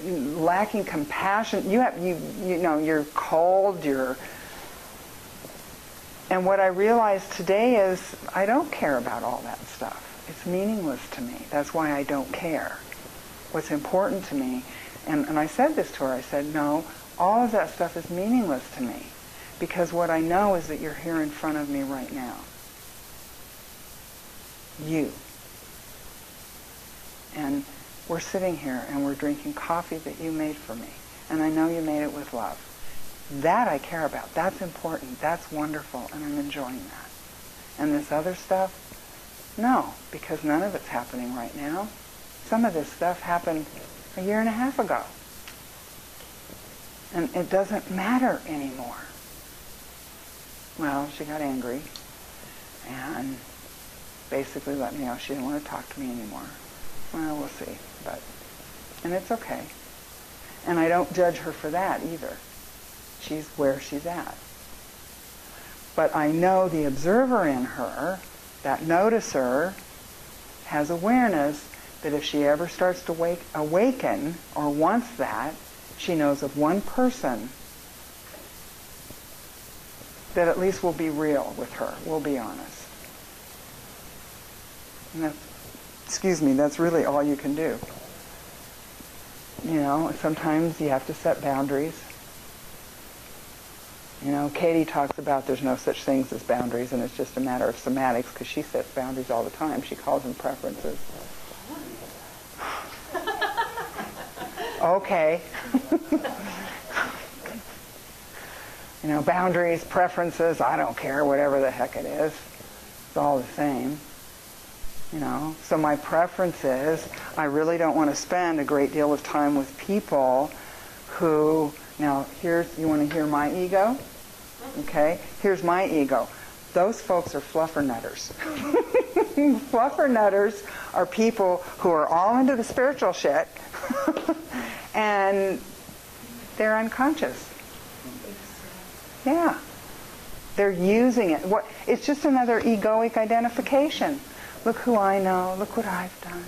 lacking compassion. You have you you know you're cold. You're and what I realize today is I don't care about all that stuff. It's meaningless to me. That's why I don't care. What's important to me, and, and I said this to her, I said, no, all of that stuff is meaningless to me. Because what I know is that you're here in front of me right now. You. And we're sitting here and we're drinking coffee that you made for me. And I know you made it with love. That I care about. That's important. That's wonderful. And I'm enjoying that. And this other stuff, no, because none of it's happening right now. Some of this stuff happened a year and a half ago. And it doesn't matter anymore. Well, she got angry and basically let me know she didn't want to talk to me anymore. Well, we'll see. But and it's okay. And I don't judge her for that either. She's where she's at. But I know the observer in her, that noticer, has awareness that if she ever starts to wake, awaken or wants that, she knows of one person that at least we'll be real with her, We'll be honest. And that's, excuse me, that's really all you can do. You know, sometimes you have to set boundaries. You know, Katie talks about there's no such things as boundaries, and it's just a matter of semantics because she sets boundaries all the time. She calls them preferences. okay. you know, boundaries, preferences, I don't care, whatever the heck it is. It's all the same. You know, so my preference is I really don't want to spend a great deal of time with people who, now here's, you want to hear my ego? Okay, here's my ego. Those folks are fluffernutters. fluffernutters are people who are all into the spiritual shit and they're unconscious. Yeah. They're using it. What it's just another egoic identification. Look who I know, look what I've done.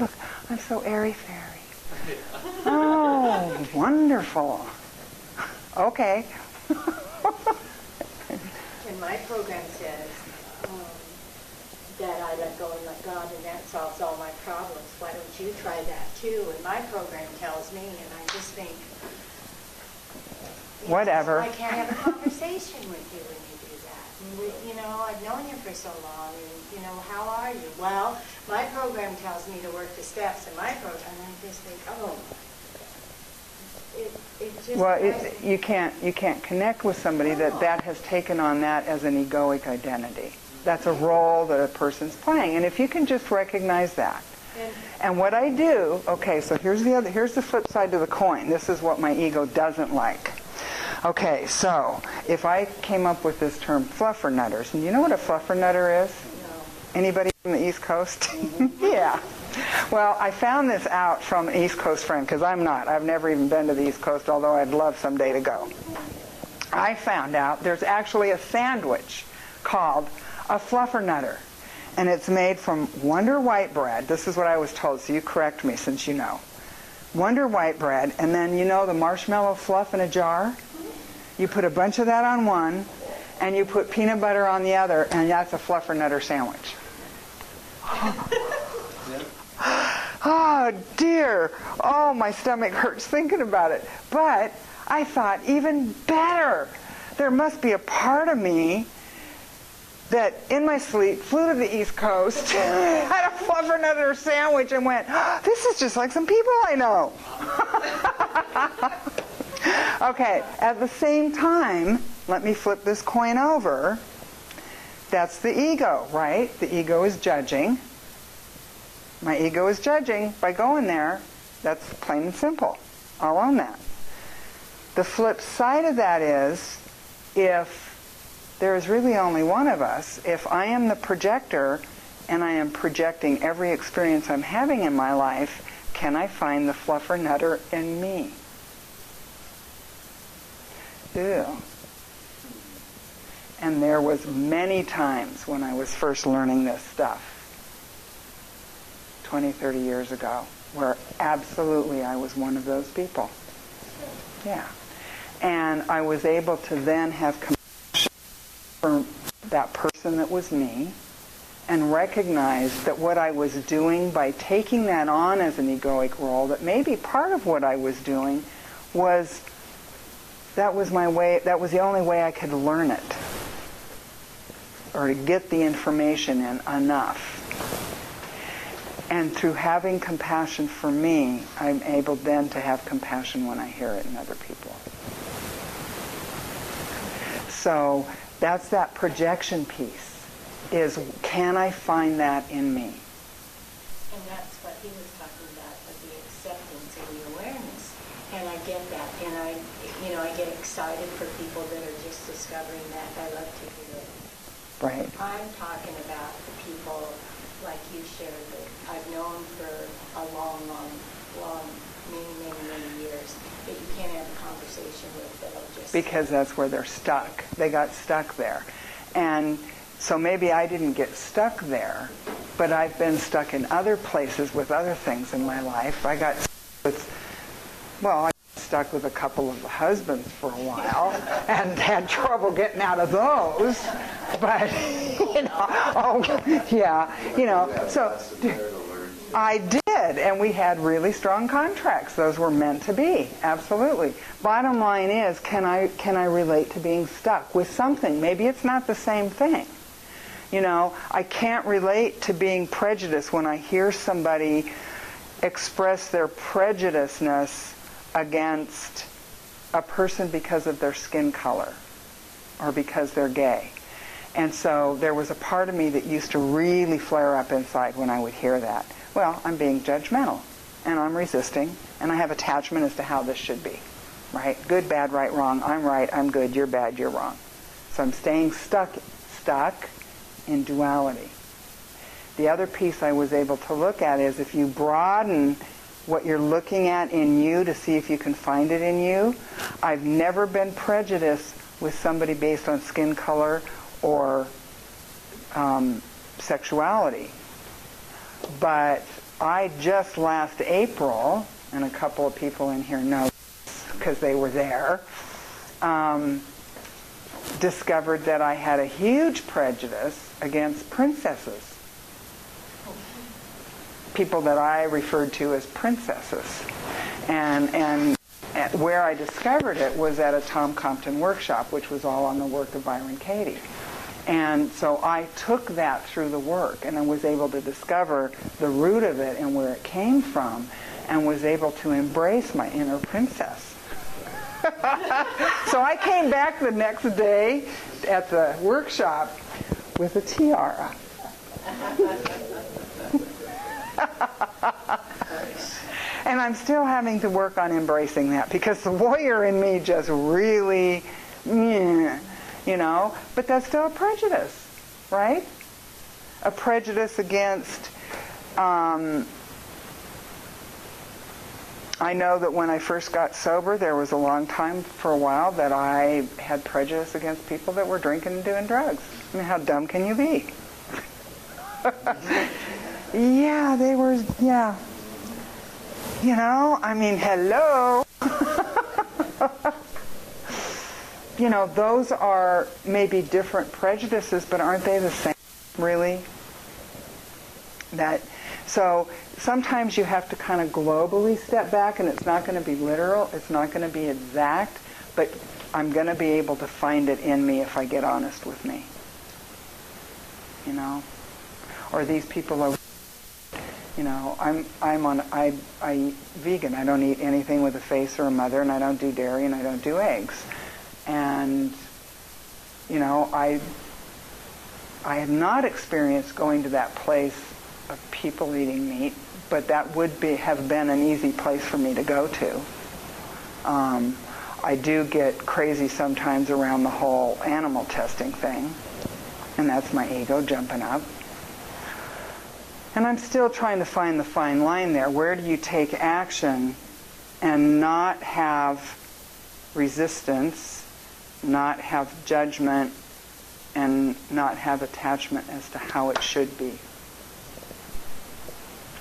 Look, I'm so airy fairy. Oh, wonderful. Okay. And my program says um, that I let go and let God, and that solves all my problems. Why don't you try that too? And my program tells me, and I just think, whatever. I can't have a conversation with you when you do that. And we- You know, I've known you for so long, and, you know, how are you? Well, my program tells me to work the steps in my program, and I just think, oh, it, it just. Well, it, you can't you can't connect with somebody that that has taken on that as an egoic identity. That's a role that a person's playing, and if you can just recognize that. and- And what I do, okay, so here's the other, here's the flip side to the coin. This is what my ego doesn't like. Okay, so if I came up with this term fluffer fluffernutters, and you know what a fluffernutter is? No. Anybody from the East Coast? yeah. Well, I found this out from an East Coast friend because I'm not. I've never even been to the East Coast, although I'd love someday to go. I found out there's actually a sandwich called a fluffernutter, and it's made from Wonder White bread. This is what I was told, so you correct me since you know. Wonder White bread, and then you know the marshmallow fluff in a jar? You put a bunch of that on one, and you put peanut butter on the other, and that's a fluffernutter sandwich. Oh dear. Oh, my stomach hurts thinking about it. But I thought, even better. There must be a part of me that in my sleep flew to the East Coast, had a fluffernutter sandwich, and went, "Oh, this is just like some people I know. okay, at the same time, let me flip this coin over. That's the ego, right? The ego is judging. My ego is judging by going there. That's plain and simple. I'll own that. The flip side of that is if there is really only one of us, if I am the projector and I am projecting every experience I'm having in my life, can I find the fluffer nutter in me? Ew. And there was many times when I was first learning this stuff 20, 30 years ago, where absolutely I was one of those people. Yeah. And I was able to then have compassion for that person that was me and recognize that what I was doing by taking that on as an egoic role, that maybe part of what I was doing was that was my way, that was the only way I could learn it or to get the information in enough. And through having compassion for me, I'm able then to have compassion when I hear it in other people. So that's that projection piece is can I find that in me? And that's what he was talking about, of the acceptance and the awareness. And I get that, and I, you know, I get excited for people that are just discovering that. I love to hear it. Right. I'm talking about the people like you shared that I've known for a long, long, long, many, many, many years that you can't have a conversation with that'll just. Because that's where they're stuck. They got stuck there. And so maybe I didn't get stuck there, but I've been stuck in other places with other things in my life. I got with, well, I stuck with a couple of husbands for a while and had trouble getting out of those. But, you know, oh, yeah, you know, so. I did, and we had really strong contracts. Those were meant to be, absolutely. Bottom line is, can I can I relate to being stuck with something? Maybe it's not the same thing. You know, I can't relate to being prejudiced when I hear somebody express their prejudiceness against a person because of their skin color or because they're gay. And so there was a part of me that used to really flare up inside when I would hear that. Well, I'm being judgmental and I'm resisting and I have attachment as to how this should be. Right? Good, bad, right, wrong. I'm right, I'm good, you're bad, you're wrong. So I'm staying stuck stuck in duality. The other piece I was able to look at is if you broaden what you're looking at in you to see if you can find it in you. I've never been prejudiced with somebody based on skin color or um, sexuality. But I just last April, and a couple of people in here know because they were there, um, discovered that I had a huge prejudice against princesses. People that I referred to as princesses. And, and, where I discovered it was at a Tom Compton workshop, which was all on the work of Byron Katie. And so I took that through the work and I was able to discover the root of it and where it came from and was able to embrace my inner princess. so I came back the next day at the workshop with a tiara. and I'm still having to work on embracing that because the warrior in me just really, you know, but that's still a prejudice, right? A prejudice against. Um, I know that when I first got sober, there was a long time for a while that I had prejudice against people that were drinking and doing drugs. I mean, how dumb can you be? yeah, they were, yeah. You know, I mean, hello. you know, those are maybe different prejudices, but aren't they the same, really? That so sometimes you have to kind of globally step back, and it's not going to be literal, it's not going to be exact, but I'm going to be able to find it in me if I get honest with me. You know, or these people are. You know, I'm I'm on I I vegan. I don't eat anything with a face or a mother, and I don't do dairy, and I don't do eggs, and you know I I have not experienced going to that place of people eating meat, but that would be have been an easy place for me to go to. Um, I do get crazy sometimes around the whole animal testing thing, and that's my ego jumping up. And I'm still trying to find the fine line there. Where do you take action and not have resistance, not have judgment, and not have attachment as to how it should be?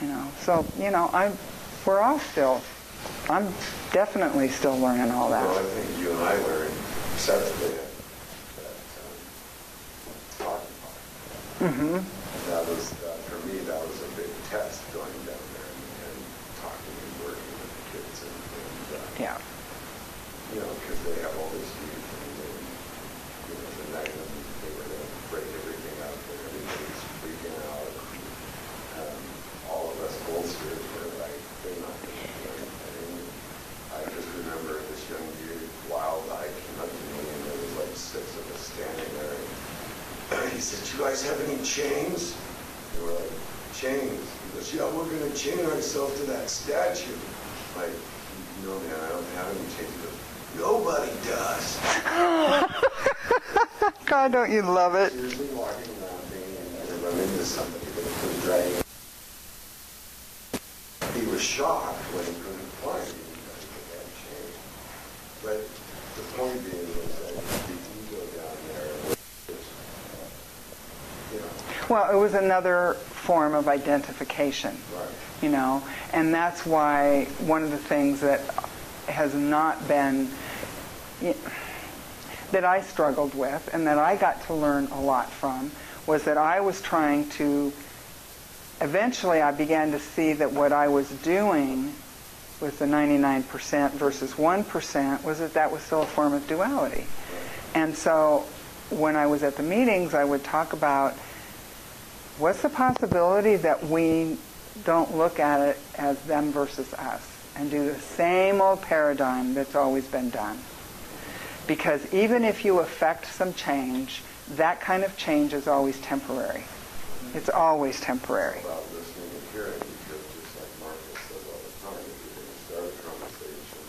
You know, so you know, I we're all still. I'm definitely still learning all that. Well, I think you and I learned separately at that um, hockey park. hmm That was, uh, for me, that was a big test going down there and, and talking and working with the kids and, and uh, Yeah. you know, because they have all this youth and they, you know, the night of they were going to break everything up and everybody's freaking out. Um, all of us bolsters were like, they're not going to do anything. I just remember this young dude, wild-eyed, came up to me and there was like six of us standing there. And he said, you guys have any chains? And we're like, chains? Yeah, we're going to chain ourselves to that statue. Like, no, man, I don't have any chains. Nobody does. God, don't you love it? Seriously walking around being and run into somebody that was dragging. He was shocked when he couldn't find it. He got to get that chain. But the point being was that the ego down there was, you know, Well, it was another form of identification. right. you know and that's why one of the things that has not been that I struggled with and that I got to learn a lot from was that I was trying to eventually I began to see that what I was doing with the 99% versus 1% was that that was still a form of duality. And so when I was at the meetings, I would talk about what's the possibility that we don't look at it as them versus us and do the same old paradigm that's always been done. Because even if you affect some change, that kind of change is always temporary. It's always temporary. About listening and hearing, because just like Marcus says all the time, if you're going to start a conversation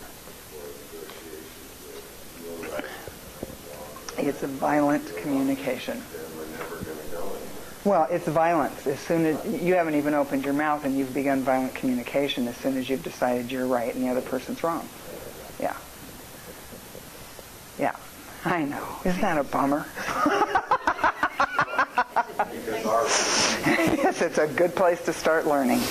or a negotiation with your right and wrong, It's a violent communication. then we're never going to go anywhere. Well, it's violence. As soon as you haven't even opened your mouth and you've begun violent communication as soon as you've decided you're right and the other person's wrong. Yeah. Yeah. I know. Isn't that a bummer? Yes, it's a good place to start learning.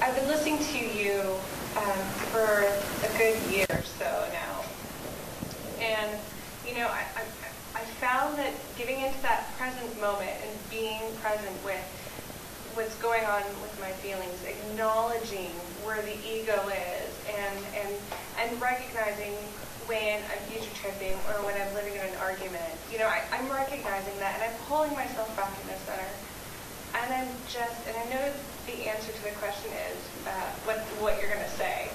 I've been listening to you um, for a good year. And, you know, I, I, I found that giving into that present moment and being present with what's going on with my feelings, acknowledging where the ego is, and and and recognizing when I'm future tripping or when I'm living in an argument. You know, I, I'm recognizing that, and I'm pulling myself back in the center. And I'm just, and I know the answer to the question is uh, what what you're going to say,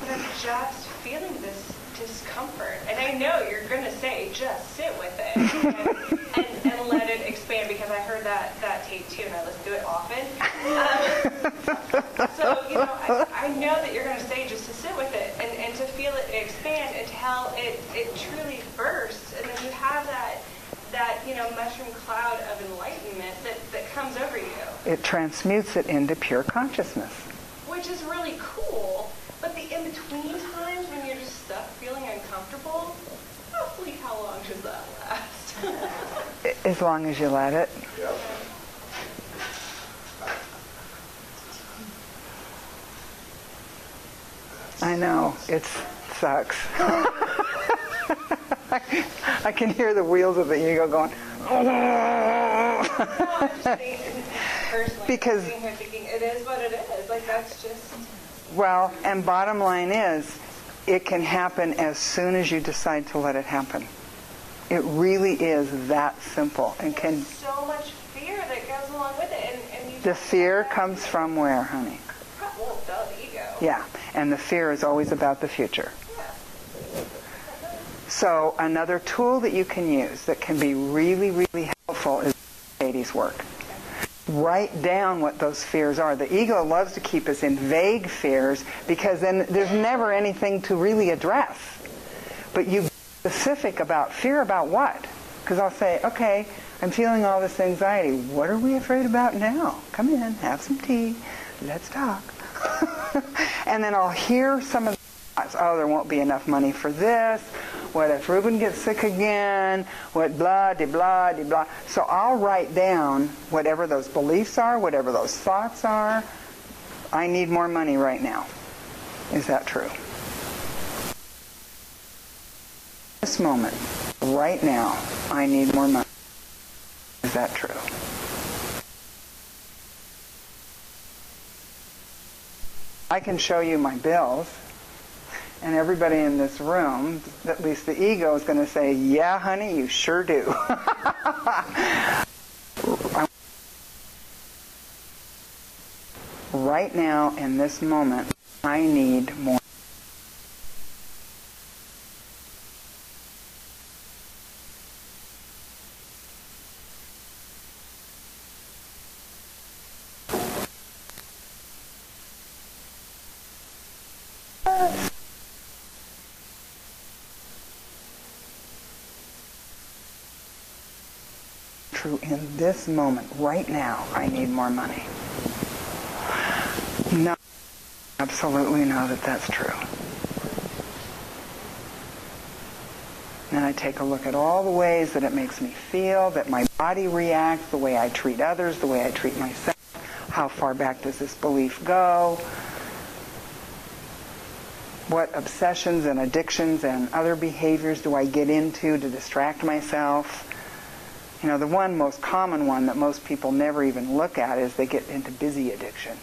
but I'm just feeling this discomfort. And I know you're going to say, just sit with it and, and, and let it expand because I heard that, that tape too and I listen to it often. Um, so, you know, I, I know that you're going to say just to sit with it and, and to feel it expand until it, it truly bursts. And then you have that, that, you know, mushroom cloud of enlightenment that, that comes over you, It transmutes it into pure consciousness. which is really cool. But the in-between times when you're just stuck feeling uncomfortable, roughly how long does that last? As long as you let it. Yep. I know, it sucks. I can hear the wheels of the ego going. No, I'm just thinking, personally, Because- thinking, it is what it is. Like, that's just, Well, and bottom line is, it can happen as soon as you decide to let it happen. It really is that simple and can so much fear that goes along with it. And, and you the fear comes from where, honey? Well, duh, the ego. Yeah, and the fear is always about the future. Yeah. So another tool that you can use that can be really, really helpful is Katie's work. Write down what those fears are. The ego loves to keep us in vague fears because then there's never anything to really address. But you specific about fear about what? Because I'll say, okay, I'm feeling all this anxiety. What are we afraid about now? Come in, have some tea, let's talk. and then I'll hear some of the thoughts. Oh, there won't be enough money for this. What if Reuben gets sick again? What blah, de blah, de blah. So I'll write down whatever those beliefs are, whatever those thoughts are. I need more money right now. Is that true? This moment, right now, I need more money. Is that true? I can show you my bills, and everybody in this room, at least the ego, is going to say, Yeah, honey, you sure do. right now, in this moment, I need more. True in this moment, right now, I need more money. No, absolutely know that that's true. And I take a look at all the ways that it makes me feel, that my body reacts, the way I treat others, the way I treat myself. How far back does this belief go? What obsessions and addictions and other behaviors do I get into to distract myself? You know, the one most common one that most people never even look at is they get into busy addiction.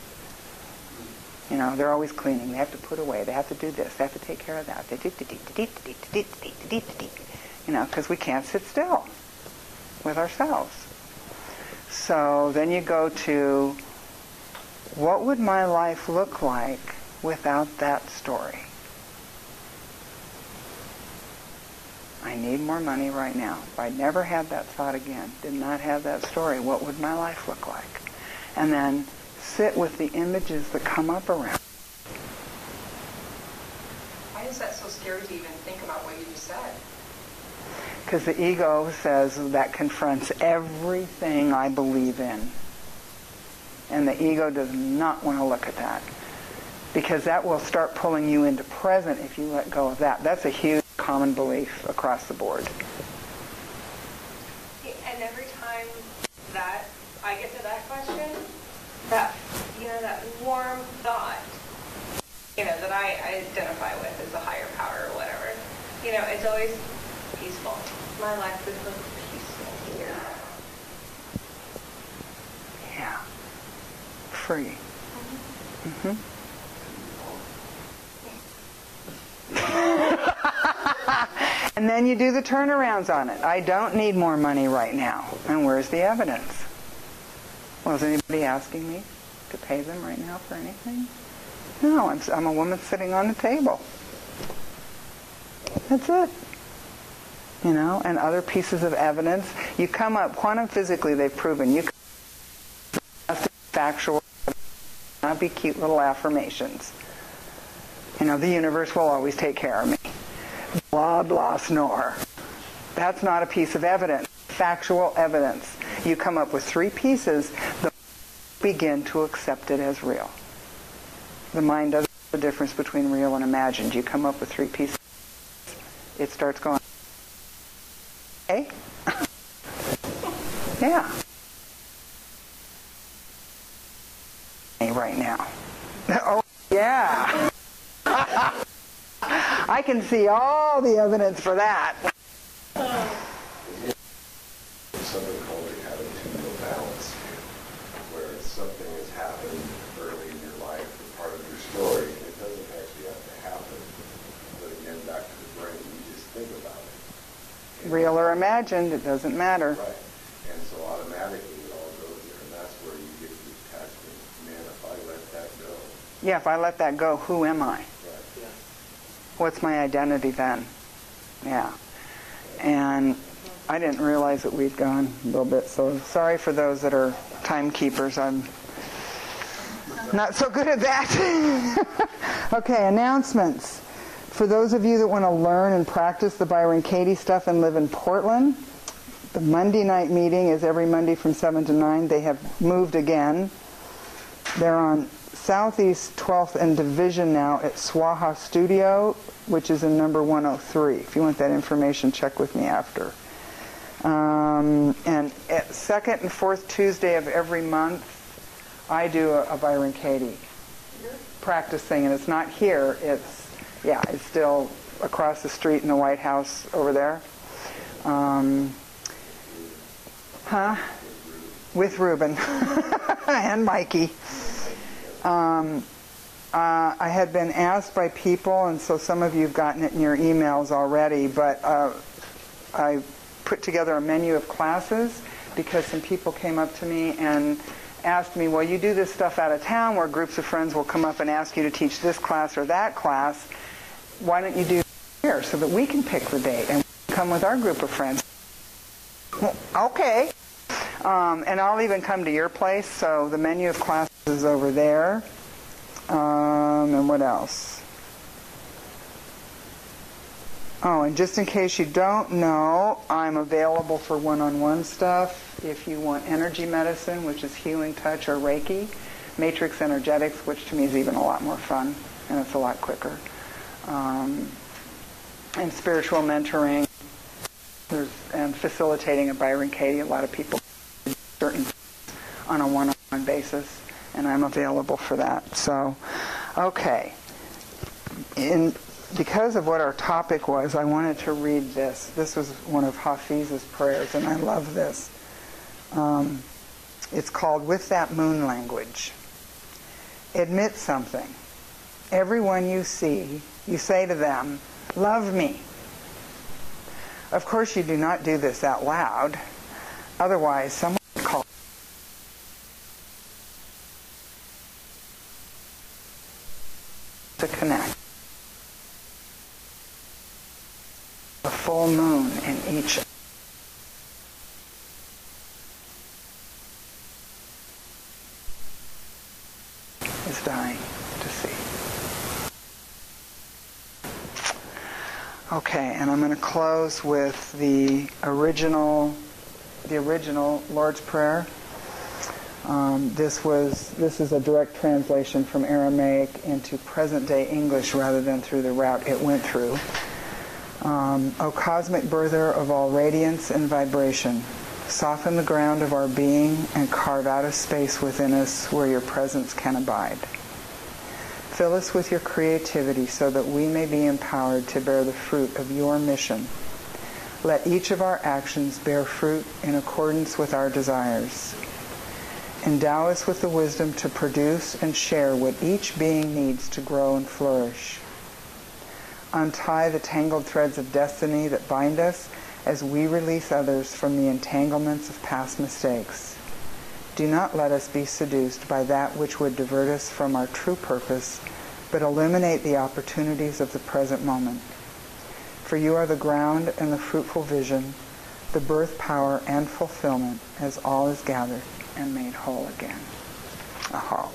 You know, they're always cleaning. They have to put away. They have to do this. They have to take care of that. They do. You know, because we can't sit still with ourselves. So then you go to, what would my life look like without that story? I need more money right now. If I never had that thought again, did not have that story, what would my life look like? And then sit with the images that come up around. Why is that so scary to even think about what you just said? Because the ego says that confronts everything I believe in. And the ego does not want to look at that. Because that will start pulling you into present if you let go of that. That's a huge common belief across the board. And every time that I get to that question, that, you know, that warm thought, you know, that I, I identify with as a higher power or whatever, you know, it's always peaceful. My life would look peaceful here. Yeah. free. Mhm. and then you do the turnarounds on it. I don't need more money right now. And where's the evidence? Well, is anybody asking me to pay them right now for anything? No, I'm, I'm a woman sitting on the table. That's it. You know, and other pieces of evidence. You come up, quantum physically, they've proven you factual, not be cute little affirmations. You know, the universe will always take care of me. Blah, blah, snore. That's not a piece of evidence. Factual evidence. You come up with three pieces, the begin to accept it as real. The mind doesn't know the difference between real and imagined. You come up with three pieces, it starts going, okay? yeah. Right now. Oh, yeah. I can see all the evidence for that. something called the attitudinal balance where something has happened early in your life, or part of your story, and it doesn't actually have to happen. But again, back to the brain, you just think about it. Real or imagined, it doesn't matter. Right. And so automatically it all goes there, and that's where you get the attachment. Man, if I let that go, Yeah, if I let that go, who am I? What's my identity then? Yeah. And I didn't realize that we'd gone a little bit, so sorry for those that are timekeepers. I'm not so good at that. okay, announcements. For those of you that want to learn and practice the Byron Katie stuff and live in Portland, the Monday night meeting is every Monday from 7 to 9. They have moved again. They're on Southeast 12th and Division now at Swaha Studio, which is in number 103. If you want that information, check with me after. Um, and at second and fourth Tuesday of every month, I do a, a Byron Katie practice thing, and it's not here. It's yeah, it's still across the street in the White House over there. Um, huh? With Ruben and Mikey. Um, uh, I had been asked by people, and so some of you have gotten it in your emails already, but uh, I put together a menu of classes because some people came up to me and asked me, well, you do this stuff out of town where groups of friends will come up and ask you to teach this class or that class. Why don't you do here so that we can pick the date and come with our group of friends? Well, okay. Um, and I'll even come to your place, so the menu of classes is over there. Um, and what else? Oh, and just in case you don't know, I'm available for one-on-one stuff. If you want energy medicine, which is healing touch or Reiki, matrix energetics, which to me is even a lot more fun and it's a lot quicker, um, and spiritual mentoring, there's, and facilitating a Byron Katie. A lot of people certain on a one-on-one basis, and I'm available for that. So, okay. In because of what our topic was, I wanted to read this. This was one of Hafiz's prayers, and I love this. Um, it's called With That Moon Language. Admit something. Everyone you see, you say to them, Love me. Of course, you do not do this out loud. Otherwise, someone would call to connect. A full moon in each is dying to see. Okay, and I'm going to close with the original, the original Lord's Prayer. Um, this was this is a direct translation from Aramaic into present-day English rather than through the route it went through. Um, o cosmic birther of all radiance and vibration, soften the ground of our being and carve out a space within us where your presence can abide. Fill us with your creativity so that we may be empowered to bear the fruit of your mission. Let each of our actions bear fruit in accordance with our desires. Endow us with the wisdom to produce and share what each being needs to grow and flourish. Untie the tangled threads of destiny that bind us as we release others from the entanglements of past mistakes. Do not let us be seduced by that which would divert us from our true purpose, but illuminate the opportunities of the present moment. For you are the ground and the fruitful vision, the birth power and fulfillment as all is gathered and made whole again. Aha.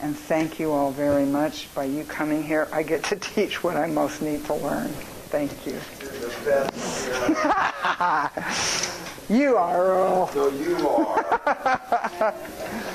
And thank you all very much. By you coming here, I get to teach what I most need to learn. Thank you. You're the best. You are, Earl. No, you are.